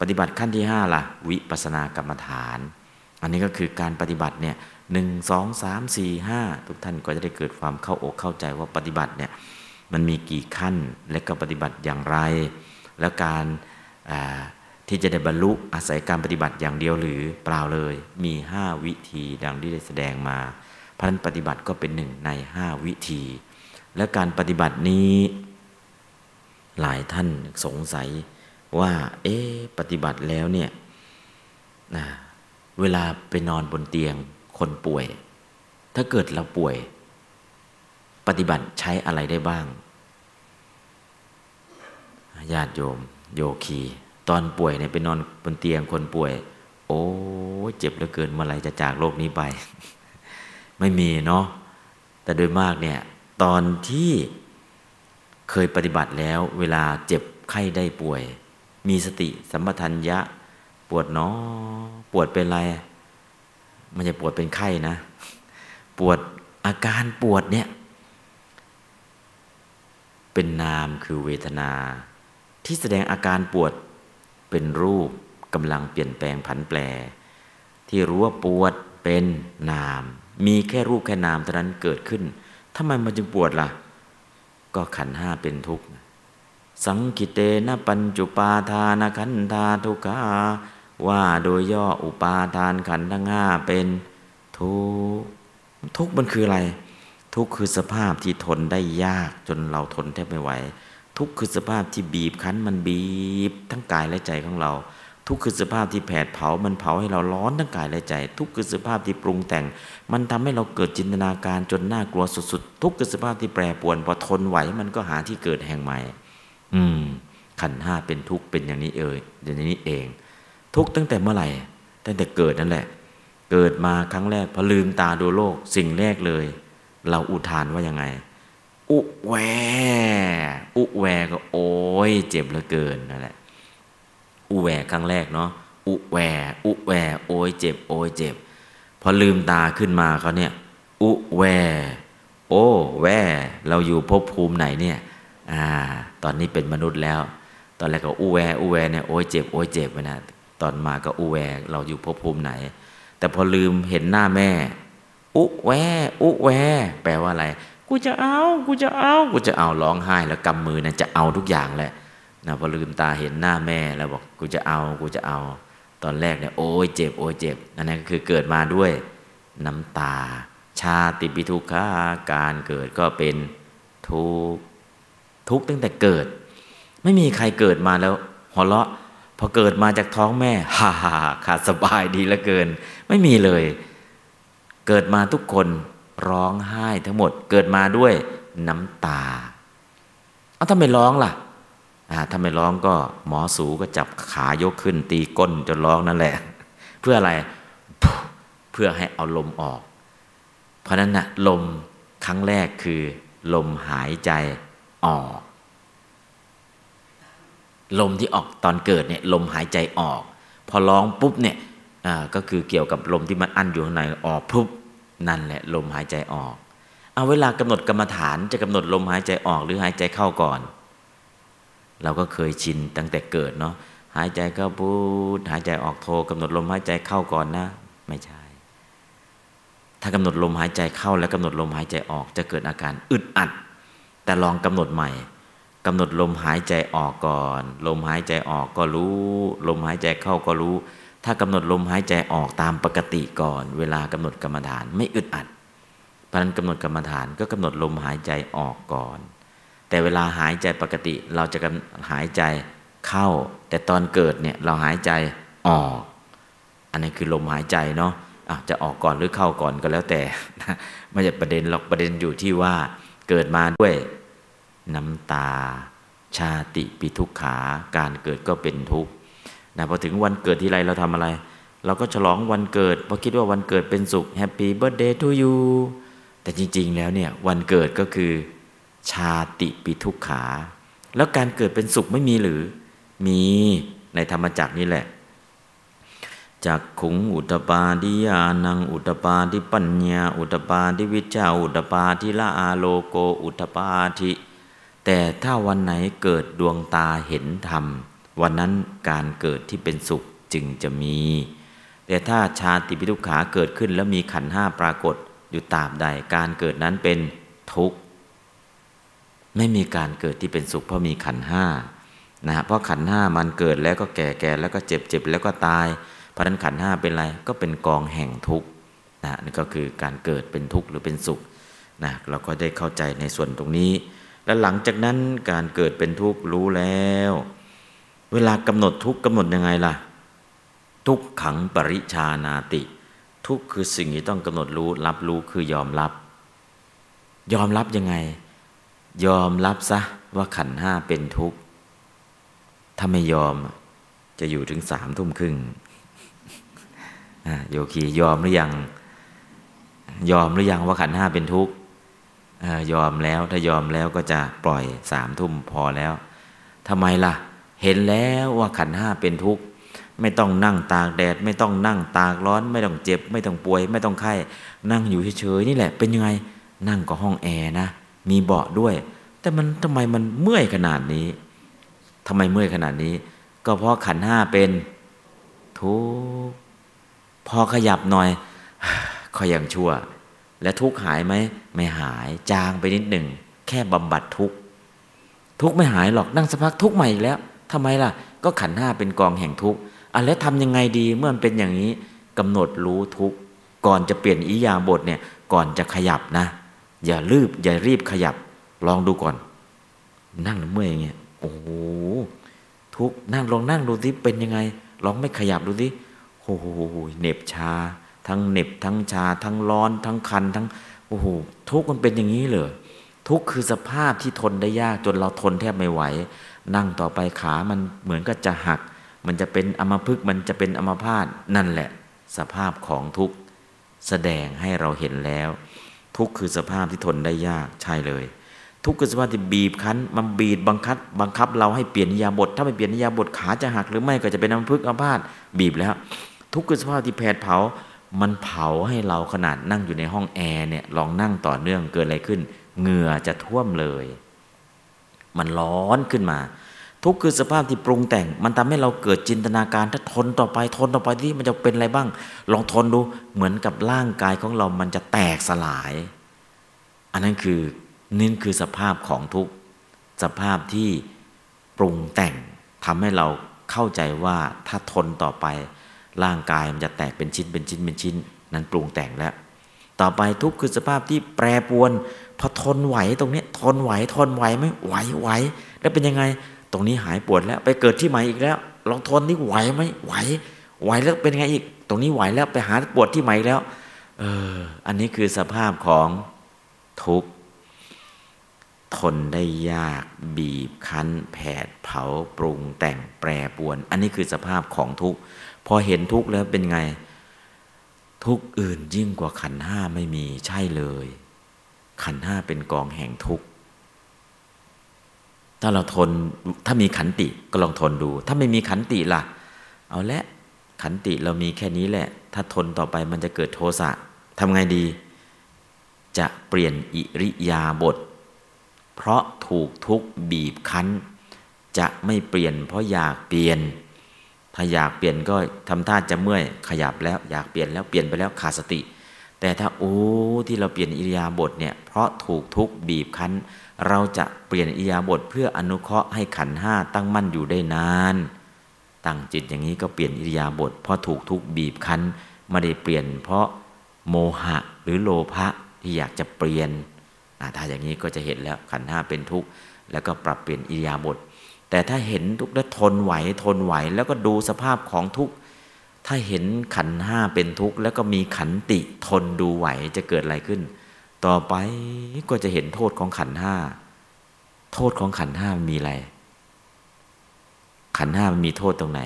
ปฏิบัติขั้นที่ห้าละ่ะ วิปัสนากรรมฐาน อันนี้ก็คือการปฏิบัติเนี่ยหนึ่งสองสามสี่ห้าทุกท่านก็จะได้เกิดความเข้าอกเข้าใจว่าปฏิบัติเนี่ย มันมีกี่ขั้นและก็ปฏิบัติอย่างไร แล้วการที่จะได้บรรลุอาศัยการปฏิบัติอย่างเดียวหรือเปล่าเลย มี 5 วิธีดังที่ได้แสดงมาพระนั้นปฏิบัติก็เป็นหนึ่งใน 5 วิธี และการปฏิบัตินี้หลายท่านสงสัยว่า เอ๊ปฏิบัติแล้วเนี่ยเวลาไปนอนบนเตียงคนป่วย ถ้าเกิดเราป่วย ปฏิบัติใช้อะไรได้บ้างญาติโยม โยคี ตอนป่วยเนี่ยไปนอนบนเตียงคนป่วย โอ้เจ็บเหลือเกินเมื่อไรจะจากโลกนี้ไป ไม่มีเนาะแต่โดยมากเนี่ย ตอนที่เคยปฏิบัติแล้ว เวลาเจ็บไข้ได้ป่วย มีสติสัมปทัญญะ ปวดเนาะปวดเป็นไร มันจะปวดเป็นไข้นะ ปวดอาการปวดเนี่ย เป็นนามคือเวทนา ที่แสดงอาการปวดเป็นรูปกำลังเปลี่ยนแปลงผันแปร ที่รู้ว่าปวดเป็นนาม มีแค่รูปแค่นามเท่านั้นเกิดขึ้นทำไมมันจึงปวดละ่ะ ก็ขันห้าเป็นทุกข์สังกิเตนะปัญจุปาทานขันธาทุกขาว่าโดยย่ออุปาทานขันทั้งห้าเป็นทุกข์ทุกข์มันคืออะไร ทุกข์คือสภาพที่ทนได้ยากจนเราทนแทบไม่ไหว ทุกคือสภาพที่บีบคั้นมันบีบ ทั้งกายและใจของเรา ทุกคือสภาพที่แผดเผามันเผาให้เราร้อนทั้งกายและใจ ทุกคือสภาพที่ปรุงแต่ง มันทำให้เราเกิดจินตนาการจนน่ากลัวสุดๆ ทุกคือสภาพที่แปรปวนพอทนไหวมันก็หาที่เกิดแห่งใหม่ อืม ขันห้าเป็นทุกข์เป็นอย่างนี้เอ่ยอย่างนี้เอง ทุกตั้งแต่เมื่อไหร่ตั้งแต่เกิดนั่นแหละ เกิดมาครั้งแรกพอลืมตาดูโลกสิ่งแรกเลย เราอุทานว่ายังไง อุแว อุแวก็โอ้ยเจ็บเหลือเกินนั่นแหละ อุแวครั้งแรกเนาะ อุแว อุแว โอ้ยเจ็บ โอ้ยเจ็บ พอลืมตาขึ้นมาเขาเนี่ย อุแว โอ้แว เราอยู่ภพภูมิไหนเนี่ย อ่า ตอนนี้เป็นมนุษย์แล้ว ตอนแรกก็อุแว อุแวเนี่ย โอ้ยเจ็บ โอ้ยเจ็บนะ ตอนมาก็อุแว เราอยู่ภพภูมิไหน แต่พอลืมเห็นหน้าแม่ อุแวอุแว แปลว่าอะไร กูจะเอา กูจะเอา กูจะเอาร้องไห้แล้วกำมือนะจะเอาทุกอย่างแหละนะพอลืมตาเห็นหน้าแม่แล้วบอกกูจะเอา กูจะเอา ตอนแรกเนี่ยโอ้ยเจ็บโอ้ยเจ็บนั่นก็คือเกิดมาด้วยน้ำตา ชาติปิทุกขาการเกิดก็เป็นทุกทุกตั้งแต่เกิด ไม่มีใครเกิดมาแล้วหัวเราะพอเกิดมาจากท้องแม่ฮ่าฮ่าขาดสบายดีเหลือเกิน ไม่มีเลย เกิดมาทุกคนร้องไห้ทั้งหมด เกิดมาด้วยน้ำตา เอาถ้าไมร้องล่ะถ้าไม่ร้องก็หมอสูก็จับขายกขึ้น ตีก้นจนร้องนั่นแหละ เพื่ออะไรเพื่อให้เอาลมออก เพราะนั้นนะลมครั้งแรกคือ ลมหายใจออก ลมที่ออกตอนเกิดเนี่ยลมหายใจออก พอร้องปุ๊บเนี่ย ก็คือเกี่ยวกับลมที่มันอั้นอยู่ข้างในออกปุ๊บนั่นแหละลมหายใจออก เอาเวลากำหนดกรรมฐานจะกำหนดลมหายใจออกหรือหายใจเข้าก่อน เราก็เคยชินตั้งแต่เกิดเนาะหายใจเข้าพูดหายใจออกโทกำหนดลมหายใจเข้าก่อนนะ ไม่ใช่ ถ้ากำหนดลมหายใจเข้าแล้วกำหนดลมหายใจออกจะเกิดอาการอึดอัด แต่ลองกำหนดใหม่กำหนดลมหายใจออกก่อน ลมหายใจออกก็รู้ ลมหายใจเข้าก็รู้ ถ้ากำหนดลมหายใจออกตามปกติก่อน เวลากำหนดกรรมฐานไม่อึดอัดเพราะนั้นกำหนดกรรมฐานก็กำหนดลมหายใจออกก่อน แต่เวลาหายใจปกติเราจะหายใจเข้า แต่ตอนเกิดเนี่ยเราหายใจออก อันนี้คือลมหายใจเนาะะจะออกก่อนหรือเข้าก่อนก็แล้วแต่ไม่ใช่ประเด็นหรอกประเด็นอยู่ที่ว่าเกิดมาด้วยน้ำตา ชาติปิทุกขา การเกิดก็เป็นทุกข์ นะพอถึงวันเกิดทีไรเราทำอะไร เราก็ฉลองวันเกิดเพราะคิดว่าวันเกิดเป็นสุข happy birthday to you แต่จริง ๆ แล้วเนี่ยวันเกิดก็คือ ชาติปิทุกขา แล้วการเกิดเป็นสุขไม่มีหรือ มีในธรรมจักรนี่แหละจักขุงอุตปาดิยานังอุตปาดิปัญญา อุตปาดิวิชาอุตปาทิละอาโลโกอุตปาทิแต่ถ้าวันไหนเกิดดวงตาเห็นธรรม วันนั้นการเกิดที่เป็นสุขจึงจะมี แต่ถ้าชาติปิทุกขาเกิดขึ้นแล้วมีขันห้าปรากฏอยู่ตามใดการเกิดนั้นเป็นทุกข์ ไม่มีการเกิดที่เป็นสุขเพราะมีขันห้านะเพราะขันห้ามันเกิดแล้วก็แก่แก่แล้วก็เจ็บเจ็บแล้วก็ตายเพราะนั้นขันห้าเป็นอะไรก็เป็นกองแห่งทุกข์นะนี่ก็คือการเกิดเป็นทุกข์หรือเป็นสุขนะเราก็ได้เข้าใจในส่วนตรงนี้ แล้วหลังจากนั้นการเกิดเป็นทุกข์รู้แล้ว เวลากำหนดทุกกำหนดยังไงล่ะ ทุกขังปริชานาติ ทุกคือสิ่งที่ต้องกำหนดรู้ รับรู้คือยอมรับ ยอมรับยังไง ยอมรับซะว่าขันห้าเป็นทุกข์ ถ้าไม่ยอมจะอยู่ถึงสามทุ่มครึ่งโยคียอมหรือยัง ยอมหรือยังว่าขันห้าเป็นทุกข์ยอมแล้วถ้ายอมแล้วก็จะปล่อยสามทุ่มพอแล้วทำไมล่ะ เห็นแล้วว่าขันห้าเป็นทุกข์ไม่ต้องนั่งตากแดด ไม่ต้องนั่งตากร้อน ไม่ต้องเจ็บ ไม่ต้องป่วย ไม่ต้องไข้ นั่งอยู่เฉยๆนี่แหละ เป็นยังไง นั่งก็ห้องแอร์นะ มีเบาะด้วย แต่มันทำไมมันเมื่อยขนาดนี้ทำไมเมื่อยขนาดนี้ ก็เพราะขันห้าเป็นทุกข์พอขยับหน่อยก็ยังชั่ว และทุกข์หายไหมไม่หายจางไปนิดหนึ่ง แค่บำบัดทุกข์ทุกข์ไม่หายหรอกนั่งสักพักทุกข์ใหม่อีกแล้ว ทำไมล่ะ ก็ขันห้าเป็นกองแห่งทุกข์อะแล้วทำยังไงดีเมื่อมันเป็นอย่างนี้กำหนดรู้ทุกข์ก่อนจะเปลี่ยนอิยาบทเนี่ยก่อนจะขยับนะ อย่ารีบอย่ารีบขยับ ลองดูก่อน นั่งเมื่อยอย่างเงี้ยโอ้โหทุกนั่งลองนั่งดูสิเป็นยังไง ลองไม่ขยับดูสิโอ้โหเหน็บชา ทั้งเหน็บทั้งชา ทั้งร้อน ทั้งคัน ทั้งโอ้โหทุกมันเป็นอย่างนี้เลยทุกคือสภาพที่ทนได้ยากจนเราทนแทบไม่ไหว นั่งต่อไปขามันเหมือนก็จะหัก มันจะเป็นอมพึกมันจะเป็นอมพาตนั่นแหละ สภาพของทุกแสดงให้เราเห็นแล้ว ทุกคือสภาพที่ทนได้ยากใช่เลย ทุกข์คือสภาพที่บีบคั้น มันบีบบังคับ บังคับเราให้เปลี่ยนนิยาบท ถ้าไม่เปลี่ยนนิยาบทขาจะหัก หรือไม่ก็จะเป็นน้ำพึกอาพาธบีบแล้ว ทุกข์คือสภาพที่แผดเผา มันเผาให้เราขนาดนั่งอยู่ในห้องแอร์เนี่ยลองนั่งต่อเนื่องเกิดอะไรขึ้นเหงื่อจะท่วมเลย มันร้อนขึ้นมา ทุกคือสภาพที่ปรุงแต่ง มันทำให้เราเกิดจินตนาการถ้าทนต่อไปทนต่อไปที่มันจะเป็นอะไรบ้าง ลองทนดูเหมือนกับร่างกายของเรามันจะแตกสลาย อันนั้นคือนี่คือสภาพของทุกสภาพที่ปรุงแต่งทำให้เราเข้าใจว่าถ้าทนต่อไป ร่างกายมันจะแตกเป็นชิ้นเป็นชิ้นเป็นชิ้น นั้นปรุงแต่งแล้ว ต่อไปทุกคือสภาพที่แปรปวน พอทนไหวตรงนี้ทนไหวทนไหวไหมไหวไหวแล้วเป็นยังไง ตรงนี้หายปวดแล้ว ไปเกิดที่ใหม่อีกแล้ว ลองทนนี่ไหวไหมไหว ไหวแล้วเป็นยังไงอีก ตรงนี้ไหวแล้วไปหาปวดที่ใหม่แล้ว เออ อันนี้คือสภาพของทุกข์ทนได้ยากบีบคั้น แผดเผาปรุงแต่งแปรปวน อันนี้คือสภาพของทุกข์พอเห็นทุกข์แล้วเป็นไง ทุกอื่นยิ่งกว่าขันห้าไม่มีใช่เลย ขันห้าเป็นกองแห่งทุกข์ถ้าเราทนถ้ามีขันติก็ลองทนดู ถ้าไม่มีขันติล่ะ เอาละขันติเรามีแค่นี้แหละ ถ้าทนต่อไปมันจะเกิดโทสะทำไงดี จะเปลี่ยนอิริยาบถเพราะถูกทุกบีบคั้น จะไม่เปลี่ยน เพราะอยากเปลี่ยน ถ้าอยากเปลี่ยนก็ทำท่าจะเมื่อยขยับแล้ว อยากเปลี่ยนแล้วเปลี่ยนไปแล้วขาดสติ แต่ถ้าโอ้ที่เราเปลี่ยนอิริยาบถเนี่ยเพราะถูกทุกบีบคั้น เราจะเปลี่ยนอิยาบทเพื่ออนุเคราะห์ให้ขันห้าตั้งมั่นอยู่ได้นาน ตั้งจิตอย่างนี้ก็เปลี่ยนอิริยาบทเพราะถูกทุกบีบคั้นไม่ได้เปลี่ยน เพราะโมหะหรือโลภะที่อยากจะเปลี่ยนถ้าอย่างนี้ก็จะเห็นแล้วขันห้าเป็นทุกข์แล้วก็ปรับเปลี่ยนอิริยาบทแต่ถ้าเห็นทุกข์แล้วทนไหวทนไหว แล้วก็ดูสภาพของทุกข์ ถ้าเห็นขันห้าเป็นทุกข์ แล้วก็มีขันติทนดูไหวจะเกิดอะไรขึ้น ต่อไปก็จะเห็นโทษของขันห้าโทษของขันห้ามีอะไร ขันห้ามันมีโทษตรงไหน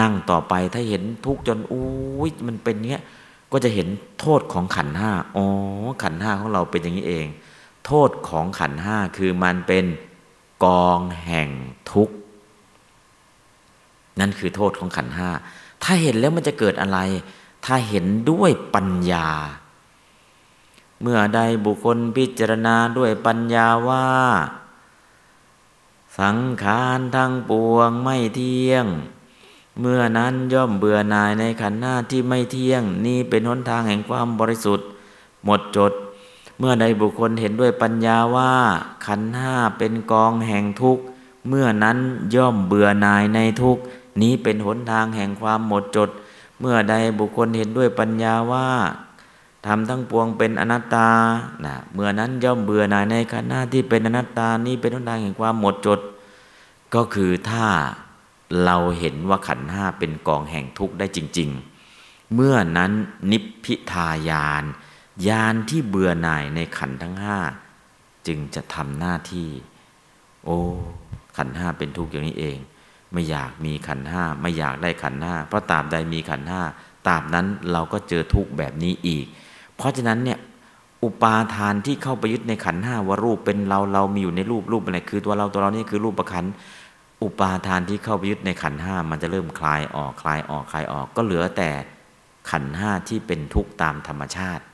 นั่งต่อไปถ้าเห็นทุกข์จนอุ้ยมันเป็นเงี้ยก็จะเห็นโทษของขันห้าอ๋อขันห้าของเราเป็นอย่างนี้เอง โทษของขันห้าคือมันเป็นกองแห่งทุกข์ นั่นคือโทษของขันห้าถ้าเห็นแล้วมันจะเกิดอะไร ถ้าเห็นด้วยปัญญา เมื่อใดบุคคลพิจารณาด้วยปัญญาว่า สังขารทั้งปวงไม่เที่ยง เมื่อนั้นย่อมเบื่อหน่ายในขันหน้าที่ไม่เที่ยง นี่เป็นหนทางแห่งความบริสุทธิ์ หมดจด เมื่อใดบุคคลเห็นด้วยปัญญาว่า ขันห้าเป็นกองแห่งทุกข์ เมื่อนั้นย่อมเบื่อหน่ายในทุกข์ นี้เป็นหนทางแห่งความหมดจด เมื่อใดบุคคลเห็นด้วยปัญญาว่าทำทั้งปวงเป็นอนัตตานะเมื่อนั้นย่อมเบื่อหน่ายในขันธ์หน้าที่เป็นอนัตตานี้เป็นหนทางแห่งความหมดจด ก็คือถ้าเราเห็นว่าขันธ์ห้าเป็นกองแห่งทุกข์ได้จริง ๆ เมื่อนั้นนิพพิทายานยานที่เบื่อหน่ายในขันธ์ทั้งห้าจึงจะทำหน้าที่ โอ้ขันธ์ห้าเป็นทุกข์อย่างนี้เอง ไม่อยากมีขันห้าไม่อยากได้ขันห้าเพราะตาบใดมีขันห้าตาบนั้นเราก็เจอทุกแบบนี้อีก เพราะฉะนั้นเนี่ยอุปาทานที่เข้าไปยึดในขันห้าว่ารูปเป็นเราเรามีอยู่ในรูปรูปอะไรคือตัวเราตัวเรานี่คือรูปประคันอุปาทานที่เข้าไปยึดในขันห้ามันจะเริ่มคลายออกคลายออกคลายออกก็เหลือแต่ขันห้าที่เป็นทุกข์ตามธรรมชาติ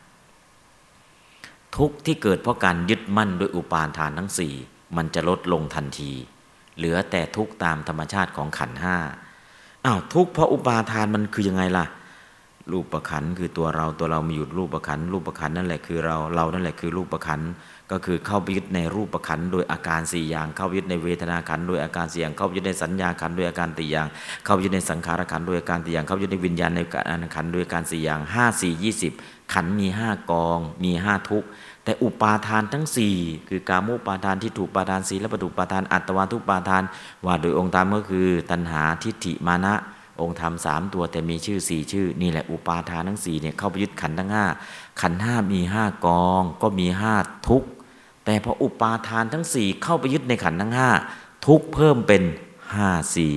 ทุกข์ที่เกิดเพราะการยึดมั่นโดยอุปาทานทั้งสี่มันจะลดลงทันที เหลือแต่ทุกตามธรรมชาติของขันห้าอ้าวทุกเพราะอุปาทานมันคือยังไงล่ะ รูปประคันคือตัวเราตัวเรามีอยู่รูปประคันรูปประคันนั่นแหละคือเราเรานั่นแหละคือรูปประคันก็คือเข้าไปยึดในรูปประคันโดยอาการสี่อย่าง เข้ายึดในเวทนาขันโดยอาการสี่อย่าง เข้ายึดในสัญญาขันโดยอาการตีอย่าง เข้ายึดในสังขารขันโดยอาการตีอย่าง เข้ายึดในวิญญาณในการขันโดยอาการสี่อย่างห้าสี่ยี่สิบขันมีห้ากอง มีห้าทุก แต่อุปาทานทั้งสี่คือกามุปาทานที่ถูกปาทานสีและปฐุปาทาน อัตวาทุปาทาน ว่าโดยองค์ธรรมก็คือ ตัณหาทิฏฐิมานะ องค์ธรรมสามตัวแต่มีชื่อสี่ชื่อ นี่แหละอุปาทานทั้งสี่เนี่ยเข้าไปยึดขันทั้งห้าขันห้ามีห้ากองก็มีห้าทุกแต่พออุปาทานทั้งสี่เข้าไปยึดในขันทั้งห้าทุกเพิ่มเป็นห้าสี่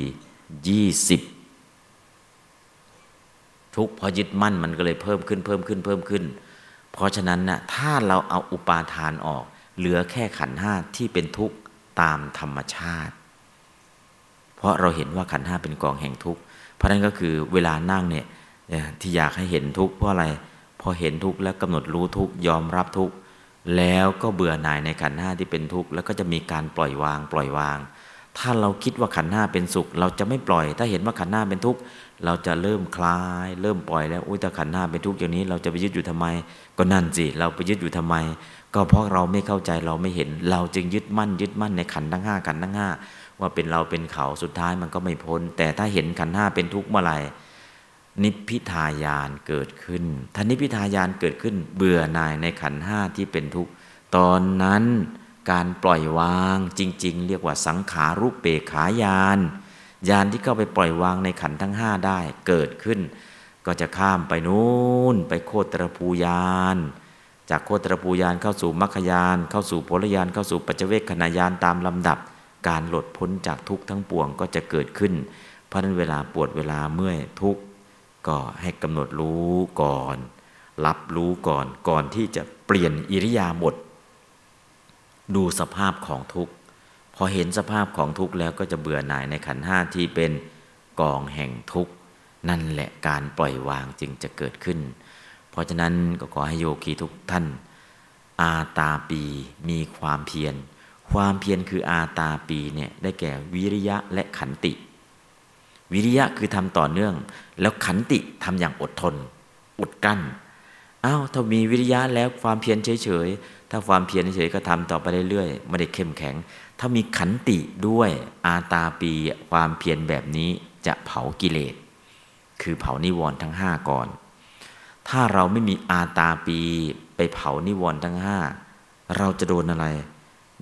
ยี่สิบทุกพอยึดมั่นมันก็เลยเพิ่มขึ้นเพิ่มขึ้นเพิ่มขึ้น เพราะฉะนั้นนะถ้าเราเอาอุปาทานออก เหลือแค่ขันห้าที่เป็นทุกข์ตามธรรมชาติ เพราะเราเห็นว่าขันห้าเป็นกองแห่งทุกข์เพราะนั้นก็คือเวลานั่งเนี่ยที่อยากให้เห็นทุกข์เพราะอะไรพอเห็นทุกข์แล้วกำหนดรู้ทุกข์ยอมรับทุกข์แล้วก็เบื่อหน่ายในขันห้าที่เป็นทุกข์แล้วก็จะมีการปล่อยวางปล่อยวาง ถ้าเราคิดว่าขันห้าเป็นสุข เราจะไม่ปล่อย ถ้าเห็นว่าขันห้าเป็นทุกข์เราจะเริ่มคลาย เริ่มปล่อยแล้วอุ้ยแต่ขันห้าเป็นทุกข์อย่างนี้ เราจะไปยึดอยู่ทำไม ก็นั่นสิเราไปยึดอยู่ทำไม ก็เพราะเราไม่เข้าใจเราไม่เห็น เราจึงยึดมั่น ยึดมั่นในขันทั้งห้าขันทั้งห้าว่าเป็นเราเป็นเขาสุดท้ายมันก็ไม่พ้น แต่ถ้าเห็นขันห้าเป็นทุกข์เมื่อไหร่นิพพิทายานเกิดขึ้นถ้านิพพิทายานเกิดขึ้น เบื่อหน่ายในขันห้าที่เป็นทุกข์ตอนนั้น การปล่อยวางจริง ๆ เรียกว่าสังขารุปเปขายานยานที่เข้าไปปล่อยวางในขันทั้งห้าได้เกิดขึ้น ก็จะข้ามไปนู้นไปโคตรภูยานจากโคตรภูยานเข้าสู่มรรคยาน เข้าสู่โพลยานเข้าสู่ปัจเจเวคขณะยานตามลำดับ การหลุดพ้นจากทุกข์ทั้งปวงก็จะเกิดขึ้น เพราะนั้นเวลาปวดเวลาเมื่อยทุกข์ก็ให้กำหนดรู้ก่อน รับรู้ก่อนก่อนที่จะเปลี่ยนอิริยาบถ ดูสภาพของทุกข์ พอเห็นสภาพของทุกข์แล้วก็จะเบื่อหน่ายในขันห้าที่เป็นกองแห่งทุกข์ นั่นแหละการปล่อยวางจึงจะเกิดขึ้น เพราะฉะนั้นก็ขอให้โยคีทุกท่าน อาตาปีมีความเพียร ความเพียรคืออาตาปีเนี่ยได้แก่วิริยะและขันติ วิริยะคือทำต่อเนื่อง แล้วขันติทำอย่างอดทน อดกั้นอ้าวถ้ามีวิริยะแล้วความเพียรเฉยๆ ถ้าความเพียรเฉยๆก็ทำต่อไปเรื่อยๆไม่ได้เข้มแข็ง ถ้ามีขันติด้วยอาตาปีความเพียรแบบนี้จะเผากิเลส คือเผานิวรณ์ทั้งห้าก่อน ถ้าเราไม่มีอาตาปีไปเผานิวรณ์ทั้งห้าเราจะโดนอะไร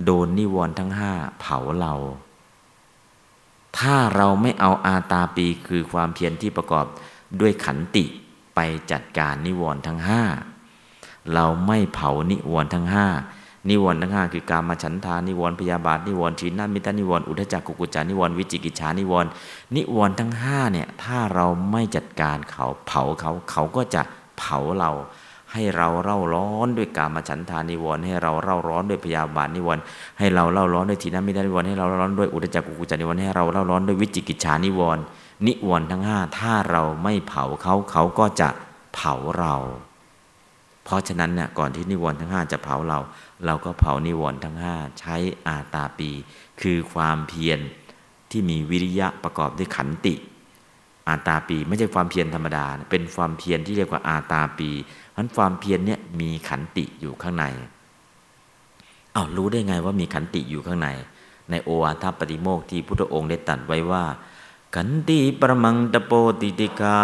โดนนิวรณ์ทั้งห้าเผาเรา ถ้าเราไม่เอาอาตาปีคือความเพียรที่ประกอบด้วยขันติไปจัดการนิวรณ์ทั้งห้า เราไม่เผานิวรณ์ทั้งห้านิวรณ์ทั้งห้าคือการมาฉันทานิวรณ์พยาบาทนิวรณ์ชีนามิตานิวรณ์อุทจักกุกุจานิวรณ์วิจิกิจฉานิวรณ์นิวรณ์ทั้งห้าเนี่ยถ้าเราไม่จัดการเขาเผาเขาเขาก็จะเผาเรา ให้เราเร่าร้อนด้วยการมาฉันทานิวรณ์ให้เราเร่าร้อนด้วยพยาบาทนิวรณ์ให้เราเร่าร้อนด้วยถีนมิทธนิวรณ์ให้เราเร่าร้อนด้วยอุทธัจจกุกกุจจนิวรณ์ให้เราเร่าร้อนด้วยวิจิกิจฉานิวรณ์นิวรณ์ทั้งห้าถ้าเราไม่เผาเขาเขาก็จะเผาเรา เพราะฉะนั้นเนี่ยก่อนที่นิวรณ์ทั้งห้าจะเผาเรา เราก็เผานิวรณ์ทั้งห้าใช้อาตาปี คือความเพียรที่มีวิริยะประกอบด้วยขันติ อาตาปีไม่ใช่ความเพียรธรรมดา เป็นความเพียรที่เรียกว่าอาตาปีเพราะความเพียรเนี่ยมีขันติอยู่ข้างในเอารู้ได้ไงว่ามีขันติอยู่ข้างใน ในโอวาทปฏิโมกที่พุทธองค์ได้ตรัสไว้ว่า ขันติปรมังตโปติติกา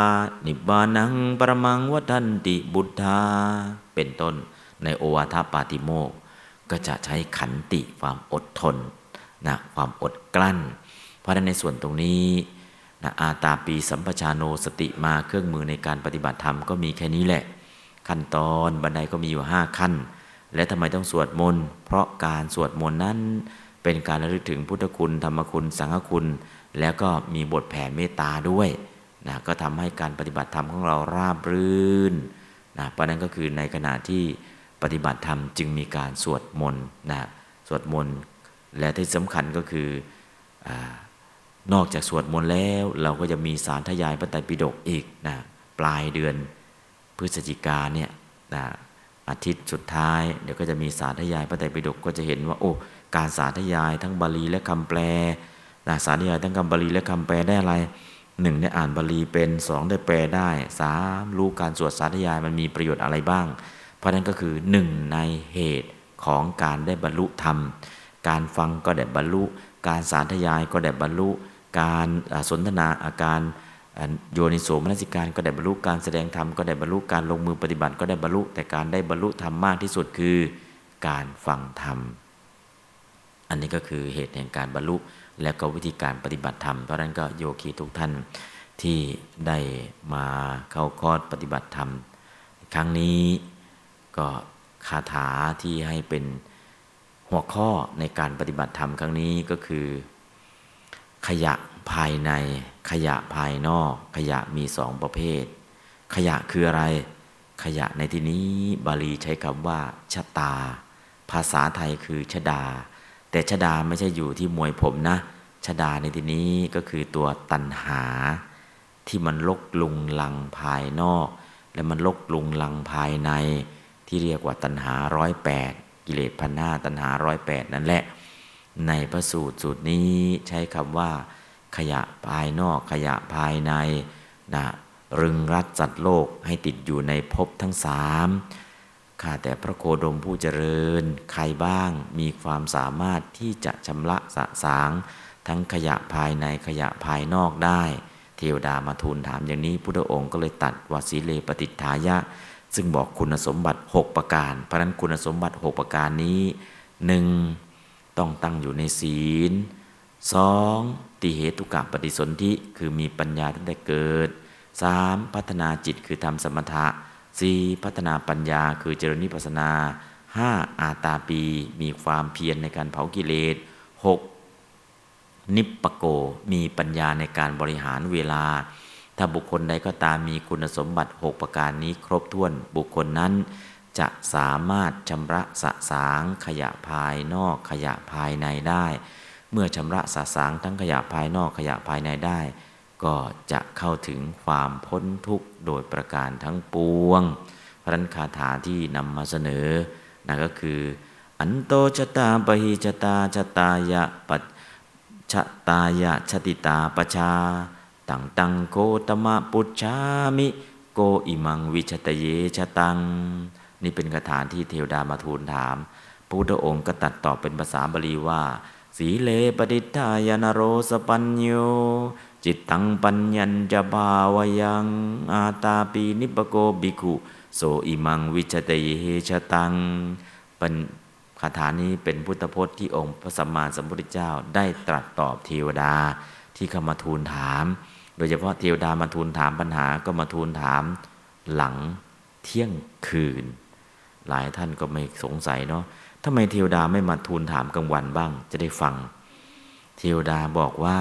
นิบานังปรมังวัฏันติบุตธา เป็นต้นในโอวาทปาติโมกก็จะใช้ขันติความอดทนนะความอดกลั้น เพราะฉะนั้นในส่วนตรงนี้นะอาตาปีสัมปชาโนสติมาเครื่องมือในการปฏิบัติธรรมก็มีแค่นี้แหละ ขั้นตอนบันไดก็มีอยู่ห้าขั้น และทำไมต้องสวดมนต์เพราะการสวดมนต์นั้นเป็นการระลึกถึงพุทธคุณธรรมคุณสังฆคุณ แล้วก็มีบทแผ่เมตตาด้วยนะก็ทำให้การปฏิบัติธรรมของเราราบรื่นนะเพราะนั้นก็คือในขณะที่ปฏิบัติธรรมจึงมีการสวดมนต์นะสวดมนต์และที่สำคัญก็คืออนอกจากสวดมนต์แล้ว เราก็จะมีสารทยายพระไตรปิฎกอีกนะปลายเดือนพฤศจิกาเนี่ยนะอาทิตย์สุดท้าย เดี๋ยวก็จะมีสารทยายพระไตรปิฎกก็จะเห็นว่าโอ้การสารทยายทั้งบาลีและคำแปล นะสารทยายทั้งคำบาลีและคำแปลได้อะไรหนึ่งได้อ่านบาลีเป็นสองได้แปลได้สามรู้การสวดสารทยายมันมีประโยชน์อะไรบ้าง เพราะนั้นก็คือหนึ่งในเหตุของการได้บรรลุธรรม การฟังก็ได้บรรลุ การสาธยายก็ได้บรรลุ การสนทนาอาการโยนิโสมนสิการก็ได้บรรลุการแสดงธรรมก็ได้บรรลุการลงมือปฏิบัติก็ได้บรรลุ แต่การได้บรรลุธรรมมากที่สุดคือ การฟังธรรม อันนี้ก็คือเหตุแห่งการบรรลุ และก็วิธีการปฏิบัติธรรม เพราะนั้นก็โยคีทุกท่านที่ได้มาเข้าคอร์สปฏิบัติธรรม ครั้งนี้ก็คาถาที่ให้เป็นหัวข้อในการปฏิบัติธรรมครั้งนี้ก็คือ ขยะภายใน ขยะภายนอก ขยะมีสองประเภท ขยะคืออะไร ขยะในที่นี้บาลีใช้คำว่าชะตา ภาษาไทยคือชะดา แต่ชดาไม่ใช่อยู่ที่มวยผมนะชดาในที่นี้ก็คือตัวตันหา ที่มันลกลุงลังภายนอก และมันลกลุงลังภายใน ที่เรียกว่าตัณหาร้อยแปดกิเลสพันห้าตัณหาร้อยแปดนั่นแหละ ในพระสูตรสูตรนี้ใช้คำว่า ขยะภายนอก ขยะภายในนะรึงรัดจัดโลกให้ติดอยู่ในภพทั้งสาม ข้าแต่พระโคดมผู้เจริญ ใครบ้างมีความสามารถที่จะชำระสะสาง ทั้งขยะภายในขยะภายนอกได้ เทวดามาทูลถามอย่างนี้พุทธองค์ก็เลยตัดวสีเลปฏิทายะ ซึ่งบอกคุณสมบัติ 6 ประการ เพราะนั้นคุณสมบัติ 6 ประการนี้หนึ่งต้องตั้งอยู่ในศีลสองติเหตุกะปฏิสนธิคือมีปัญญาตั้งแต่เกิดสามพัฒนาจิตคือทำสมถะ สี่พัฒนาปัญญาคือเจริญนิพพานาห้าอาตาปีมีความเพียรในการเผากิเลสหกนิปปโกมีปัญญาในการบริหารเวลา ถ้าบุคคลใดก็ตามมีคุณสมบัติ 6 ประการนี้ครบถ้วนบุคคลนั้นจะสามารถชำระสะสางขยะภายนอกขยะภายในได้ เมื่อชำระสะสางทั้งขยะภายนอกขยะภายในได้ ก็จะเข้าถึงความพ้นทุกข์โดยประการทั้งปวง พระนันคาถาที่นำมาเสนอนั่นก็คือ อันโตชะตาปหิชตาชตายะปัจชะตายะชติตาปชาตังตังโกตมะปุจฉามิโกอิมังวิชะฏะเยชะฏัง นี่เป็นคาถาที่เทวดามาทูลถามพระพุทธองค์ก็ตรัสตอบเป็นภาษาบาลีว่า สีเล ปะติฏฐายะ นะโร สะปัญโญ จิตตังปัญญัญจะ ภาวะยังอาตาปีนิปะโก ภิกขุโสอิมังวิชะฏะเยชะฏังเป็นคาถานี้เป็นพุทธพจน์ที่องค์พระสัมมาสัมพุทธเจ้าได้ตรัสตอบเทวดาที่เข้ามาทูลถาม โดยเฉพาะเทวดามาทูลถามปัญหาก็มาทูลถามหลังเที่ยงคืน หลายท่านก็ไม่สงสัยเนาะทำไมเทวดาไม่มาทูลถามกลางวันบ้าง จะได้ฟัง เทวดาบอกว่า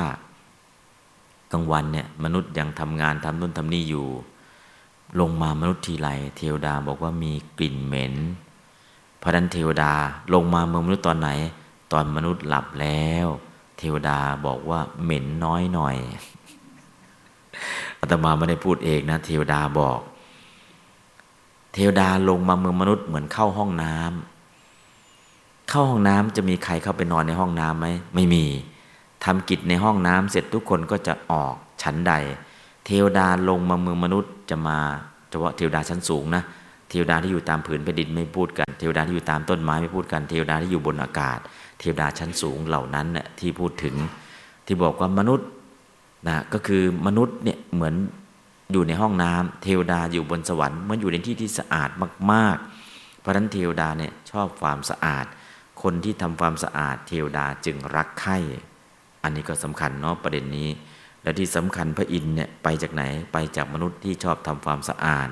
กลางวันเนี่ยมนุษย์ยังทำงานทำนู่นทำนี่อยู่ ลงมามนุษย์ทีไรเทวดาบอกว่ามีกลิ่นเหม็นพระนั้นเทวดาลงมาเมืองมนุษย์ตอนไหน ตอนมนุษย์หลับแล้ว เทวดาบอกว่าเหม็นน้อยหน่อยอาตมาไม่ได้พูดเองนะ เทวดาบอก เทวดาลงมาเมืองมนุษย์เหมือนเข้าห้องน้ำเข้าห้องน้ำจะมีใครเข้าไปนอนในห้องน้ำไหมไม่มี ทำกิจในห้องน้ำเสร็จทุกคนก็จะออกชั้นใด เทวดาลงมาเมืองมนุษย์จะมาเฉพาะเทวดาชั้นสูงนะเทวดาที่อยู่ตามผืนแผ่นดินไม่พูดกัน เทวดาที่อยู่ตามต้นไม้ไม่พูดกันเทวดาที่อยู่บนอากาศ เทวดาชั้นสูงเหล่านั้นน่ยที่พูดถึง ที่บอกว่ามนุษย์นะก็คือมนุษย์เนี่ยเหมือนอยู่ในห้องน้ำเทวดาอยู่บนสวรรค์เหมือนอยู่ในที่ที่สะอาดมาก ๆ เพราะฉะนั้นเทวดาเนี่ยชอบความสะอาด คนที่ทำความสะอาด เทวดาจึงรักใคร่ อันนี้ก็สำคัญเนาะประเด็นนี้ และที่สำคัญพระอินทร์เนี่ยไปจากไหนไปจากมนุษย์ที่ชอบทำความสะอาด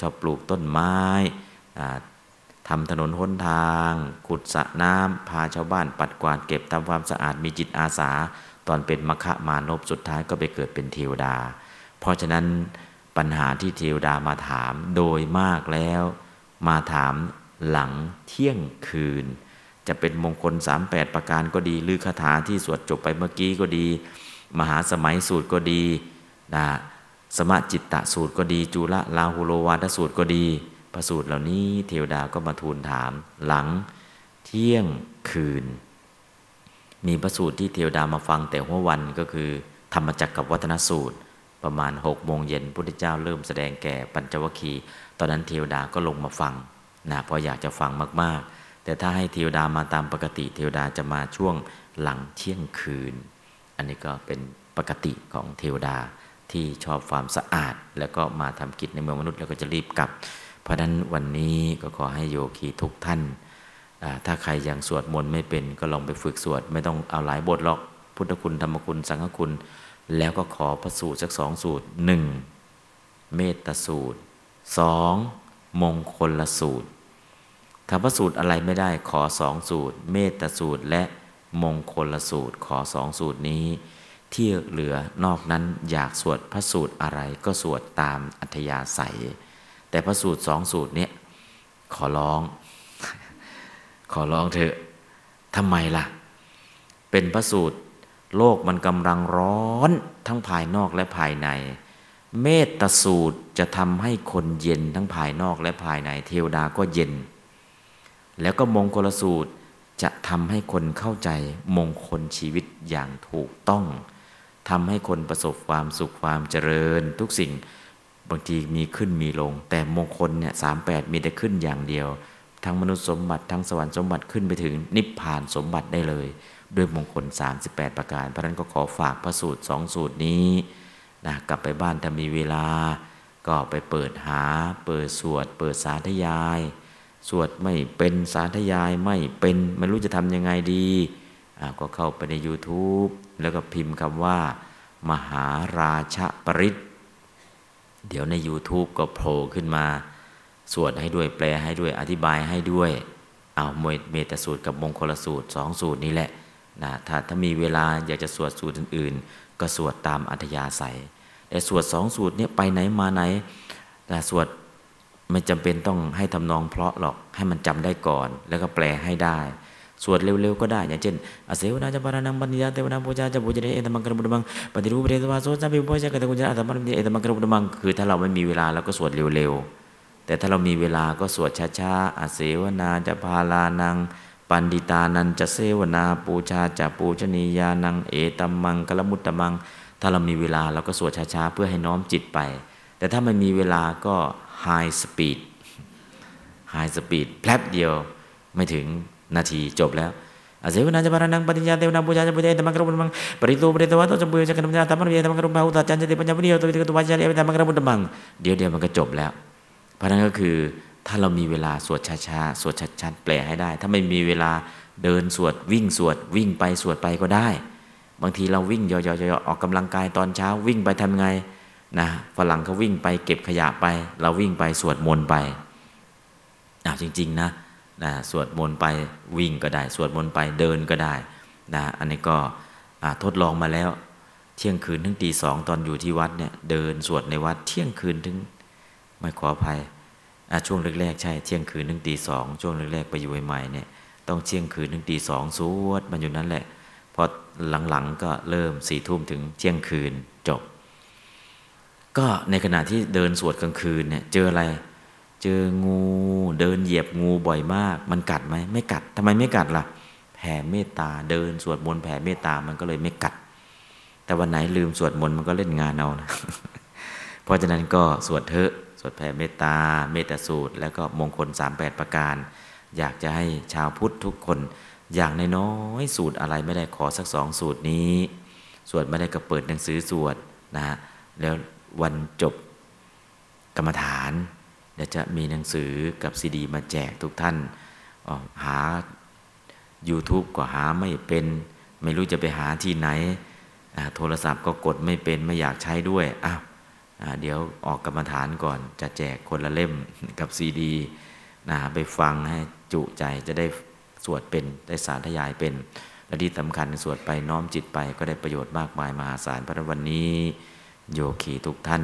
ชอบปลูกต้นไม้ทำถนนหนทาง ขุดสระน้ำพาชาวบ้านปัดกวาดเก็บทำความสะอาดมีจิตอาสา ตอนเป็นมคะมานพสุดท้ายก็ไปเกิดเป็นเทวดา เพราะฉะนั้นปัญหาที่เทวดามาถามโดยมากแล้ว มาถามหลังเที่ยงคืน จะเป็นมงคล 38 ประการก็ดี หรือคาถาที่สวดจบไปเมื่อกี้ก็ดี มหาสมัยสูตรก็ดีนะสมจิตตะสูตรก็ดี จุลลาหุโลวาทสูตรก็ดีพระสูตรเหล่านี้เทวดาก็มาทูลถาม หลังเที่ยงคืน มีพระสูตรที่เทวดามาฟังแต่หัววันก็คือ ธรรมจักรกับวัฒนสูตร ประมาณหกโมงเย็นพุทธเจ้าเริ่มแสดงแก่ปัญจวัคคีย์ตอนนั้นเทวดาก็ลงมาฟังนะเพราะอยากจะฟังมากๆ แต่ถ้าให้เทวดามาตามปกติ เทวดาจะมาช่วงหลังเที่ยงคืน อันนี้ก็เป็นปกติของเทวดาที่ชอบความสะอาด แล้วก็มาทำกิจในเมืองมนุษย์แล้วก็จะรีบกลับ เพราะฉะนั้นวันนี้ก็ขอให้โยคีทุกท่าน ถ้าใครยังสวดมนต์ไม่เป็นก็ลองไปฝึกสวด ไม่ต้องเอาหลายบทหรอกพุทธคุณธรรมคุณสังฆคุณ แล้วก็ขอพระสูตรสักสองสูตรหนึ่งเมตตาสูตรสองมงคลละสูตร ถ้าพระสูตรอะไรไม่ได้ขอสองสูตร เมตสูตรและมงคลลสูตรขอสองสูตรนี้ ที่เหลือนอกนั้นอยากสวดพระสูตรอะไรก็สวดตามอัธยาศัย แต่พระสูตรสองสูตรเนี้ยขอร้อง ขอร้องเถอะทำไมล่ะ เป็นพระสูตร โลกมันกำลังร้อนทั้งภายนอกและภายใน เมตสูตรจะทำให้คนเย็นทั้งภายนอกและภายใน เทวดาก็เย็น แล้วก็มงคลสูตรจะทำให้คนเข้าใจมงคลชีวิตอย่างถูกต้องทำให้คนประสบความสุขความเจริญ ทุกสิ่งบางทีมีขึ้นมีลง แต่มงคลเนี่ยสามแปดมีแต่ขึ้นอย่างเดียว ทั้งมนุษย์สมบัติทั้งสวรรค์สมบัติขึ้นไปถึงนิพพานสมบัติได้เลย ด้วยมงคล 38 ประการ เพราะนั้นก็ขอฝากพระสูตรสองสูตรนี้นะกลับไปบ้านถ้ามีเวลา ก็ไปเปิดหา เปิดสวด เปิดสาธยาย สวดไม่เป็นสาธยายไม่เป็นไม่รู้จะทำยังไงดีก็เข้าไปใน YouTube แล้วก็พิมพ์คำว่า มหาราชปริศเดี๋ยวใน YouTube ก็โผล่ขึ้นมา สวดให้ด้วยแปลให้ด้วยอธิบายให้ด้วยเอาเมตสูตรกับมงคลสูตรสองสูตรนี้แหละนะถ้าถ้ามีเวลาอยากจะสวดสูตรอื่น ๆ ก็สวดตามอัธยาศัย แต่สวดสองสูตรนี้ไปไหนมาไหนแต่สวด ไม่จำเป็นต้องให้ทำนองเพราะหรอกให้มันจำได้ก่อน แล้วก็แปลให้ได้ สวดเร็วๆก็ได้ อย่างเช่นอาเสวนาจะปารานังปัญญาเทวนาปูชาจะปูจเนเอตมังกรบุตมังปฏิรูปเรตวาโซจะพิโพชะกตกุญาอัตมังเอตมังกรบุตมังคือถ้าเราไม่มีเวลาเราก็สวดเร็วๆ แต่ถ้าเรามีเวลาก็สวดช้าๆอาเสวนาจะพาลานังปันดิตานันจะเสวนาปูชาจะปูชนียานังเอตมังกลมุตตมัง ถ้าเรามีเวลาเราก็สวดช้าๆเพื่อให้น้อมจิตไป แต่ถ้าไม่มีเวลาก็ ไฮสปีดไฮสปีดแป๊บเดียวไม่ถึงนาทีจบแล้วอาศัยวนาจะปานังปฏิญญาเทวนาบูชาจะบูชาธรรมกรมุตมังปริตูปริตวัตจะบูชากันมญาธรรมะเวียธรรมกรมุตาจันจะเดปัญญาวิเดียตัววิตกตุวาจาเอธรรมกรมุตมังเดี๋ยวเดียวมันก็จบแล้ว เพราะนั้นก็คือถ้าเรามีเวลาสวดช้าๆสวดชัดๆแปลให้ได้ ถ้าไม่มีเวลาเดินสวดวิ่งสวดวิ่งไปสวดไปก็ได้ บางทีเราวิ่งย่อๆออกกำลังกายตอนเช้าวิ่งไปทำไง นะฝรั่งเขาวิ่งไปเก็บขยะไป เราวิ่งไปสวดมนต์ไปอ้าวจริง ๆ นะนะสวดมนต์ไปวิ่งก็ได้ สวดมนต์ไปเดินก็ได้นะอันนี้ก็ทดลองมาแล้ว เที่ยงคืนถึงตีสองตอนอยู่ที่วัดเนี่ยเดินสวดในวัดเที่ยงคืนถึงไม่ขออภัยช่วงแรกๆใช่เที่ยงคืนถึงตีสองช่วงแรกๆไปอยู่ใหม่ๆเนี่ยต้องเที่ยงคืนถึงตีสองสวดมันอยู่นั่นแหละพอหลังๆก็เริ่มสี่ทุ่มถึงเที่ยงคืนจบ ก็ในขณะที่เดินสวดกลางคืนเนี่ย เจออะไร เจองูเดินเหยียบงูบ่อยมาก มันกัดไหมไม่กัดทำไมไม่กัดล่ะ แผ่เมตตาเดินสวดมนต์แผ่เมตตามันก็เลยไม่กัด แต่วันไหนลืมสวดมนต์มันก็เล่นงานเอานะเพราะฉะนั้นก็สวดเถอะสวดแผ่เมตตาเมตตาสูตร แล้วก็มงคล 38 ประการ อยากจะให้ชาวพุทธทุกคน อย่างน้อยสูตรอะไรไม่ได้ขอสักสองสูตรนี้ สวดไม่ได้ก็เปิดหนังสือสวดนะฮะแล้ว วันจบกรรมฐาน เดี๋ยวจะมีหนังสือกับซีดี มาแจกทุกท่านหา YouTube ก็หาไม่เป็น ไม่รู้จะไปหาที่ไหน โทรศัพท์ก็กดไม่เป็นไม่อยากใช้ด้วยอ้าวเดี๋ยวออกกรรมฐานก่อน จะแจกคนละเล่มกับซีดีนะไปฟังให้จุใจจะได้สวดเป็นได้สารทยายเป็นและที่สำคัญสวดไปน้อมจิตไปก็ได้ประโยชน์มากมายมหาศาลพระวันนี้ โยคีทุกท่าน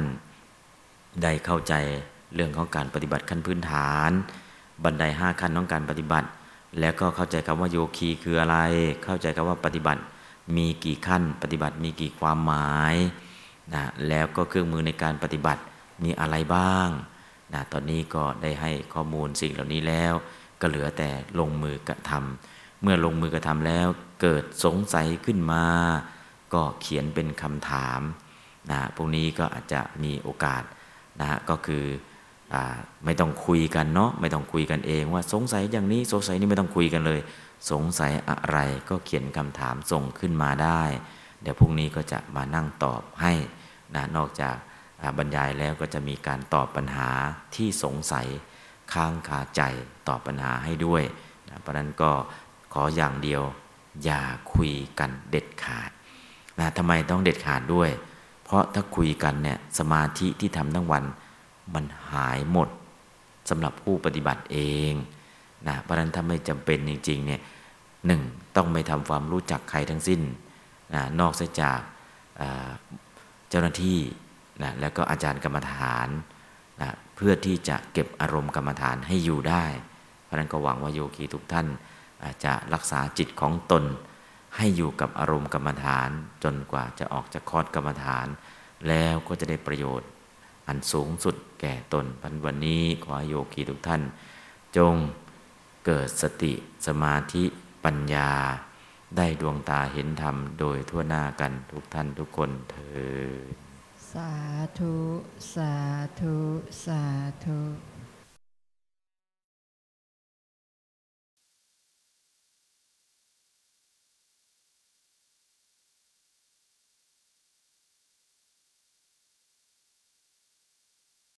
ได้เข้าใจเรื่องของการปฏิบัติขั้นพื้นฐาน บันไดห้าขั้นของการปฏิบัติ แล้วก็เข้าใจคำว่าโยคีคืออะไร เข้าใจคำว่าปฏิบัติมีกี่ขั้น ปฏิบัติมีกี่ความหมายนะแล้วก็เครื่องมือในการปฏิบัติมีอะไรบ้างนะตอนนี้ก็ได้ให้ข้อมูลสิ่งเหล่านี้แล้ว ก็เหลือแต่ลงมือกระทำเมื่อลงมือกระทำแล้วเกิดสงสัยขึ้นมา ก็เขียนเป็นคำถาม นะพวกนี้ก็อาจจะมีโอกาสนะฮะก็คือไม่ต้องคุยกันเนาะไม่ต้องคุยกันเองว่าสงสัยอย่างนี้สงสัยนี้ไม่ต้องคุยกันเลย สงสัยอะไรก็เขียนคำถามส่งขึ้นมาได้ เดี๋ยวพรุ่งนี้ก็จะมานั่งตอบให้นะนอกจากบรรยายแล้วก็จะมีการตอบปัญหาที่สงสัยค้างคาใจตอบปัญหาให้ด้วยนะเพราะนั้นก็ขออย่างเดียวอย่าคุยกันเด็ดขาดนะทำไมต้องเด็ดขาดด้วย เพราะถ้าคุยกันเนี่ยสมาธิที่ทำทั้งวัน มันหายหมดสำหรับผู้ปฏิบัติเองนะเพราะนั้นถ้าไม่จำเป็นจริงๆเนี่ยหนึ่งต้องไม่ทำความรู้จักใครทั้งสิ้นนะนอกจากเจ้าหน้าที่นะแล้วก็อาจารย์กรรมฐานนะเพื่อที่จะเก็บอารมณ์กรรมฐานให้อยู่ได้ เพราะนั้นก็หวังว่าโยคีทุกท่านจะรักษาจิตของตน ให้อยู่กับอารมณ์กรรมฐานจนกว่าจะออกจากคอร์สกรรมฐาน แล้วก็จะได้ประโยชน์ อันสูงสุดแก่ตนพันวันนี้ขอโยคีทุกท่าน จงเกิดสติสมาธิปัญญา ได้ดวงตาเห็นธรรมโดยทั่วหน้ากันทุกท่านทุกคนเถิดสาธุ สาธุ สาธุ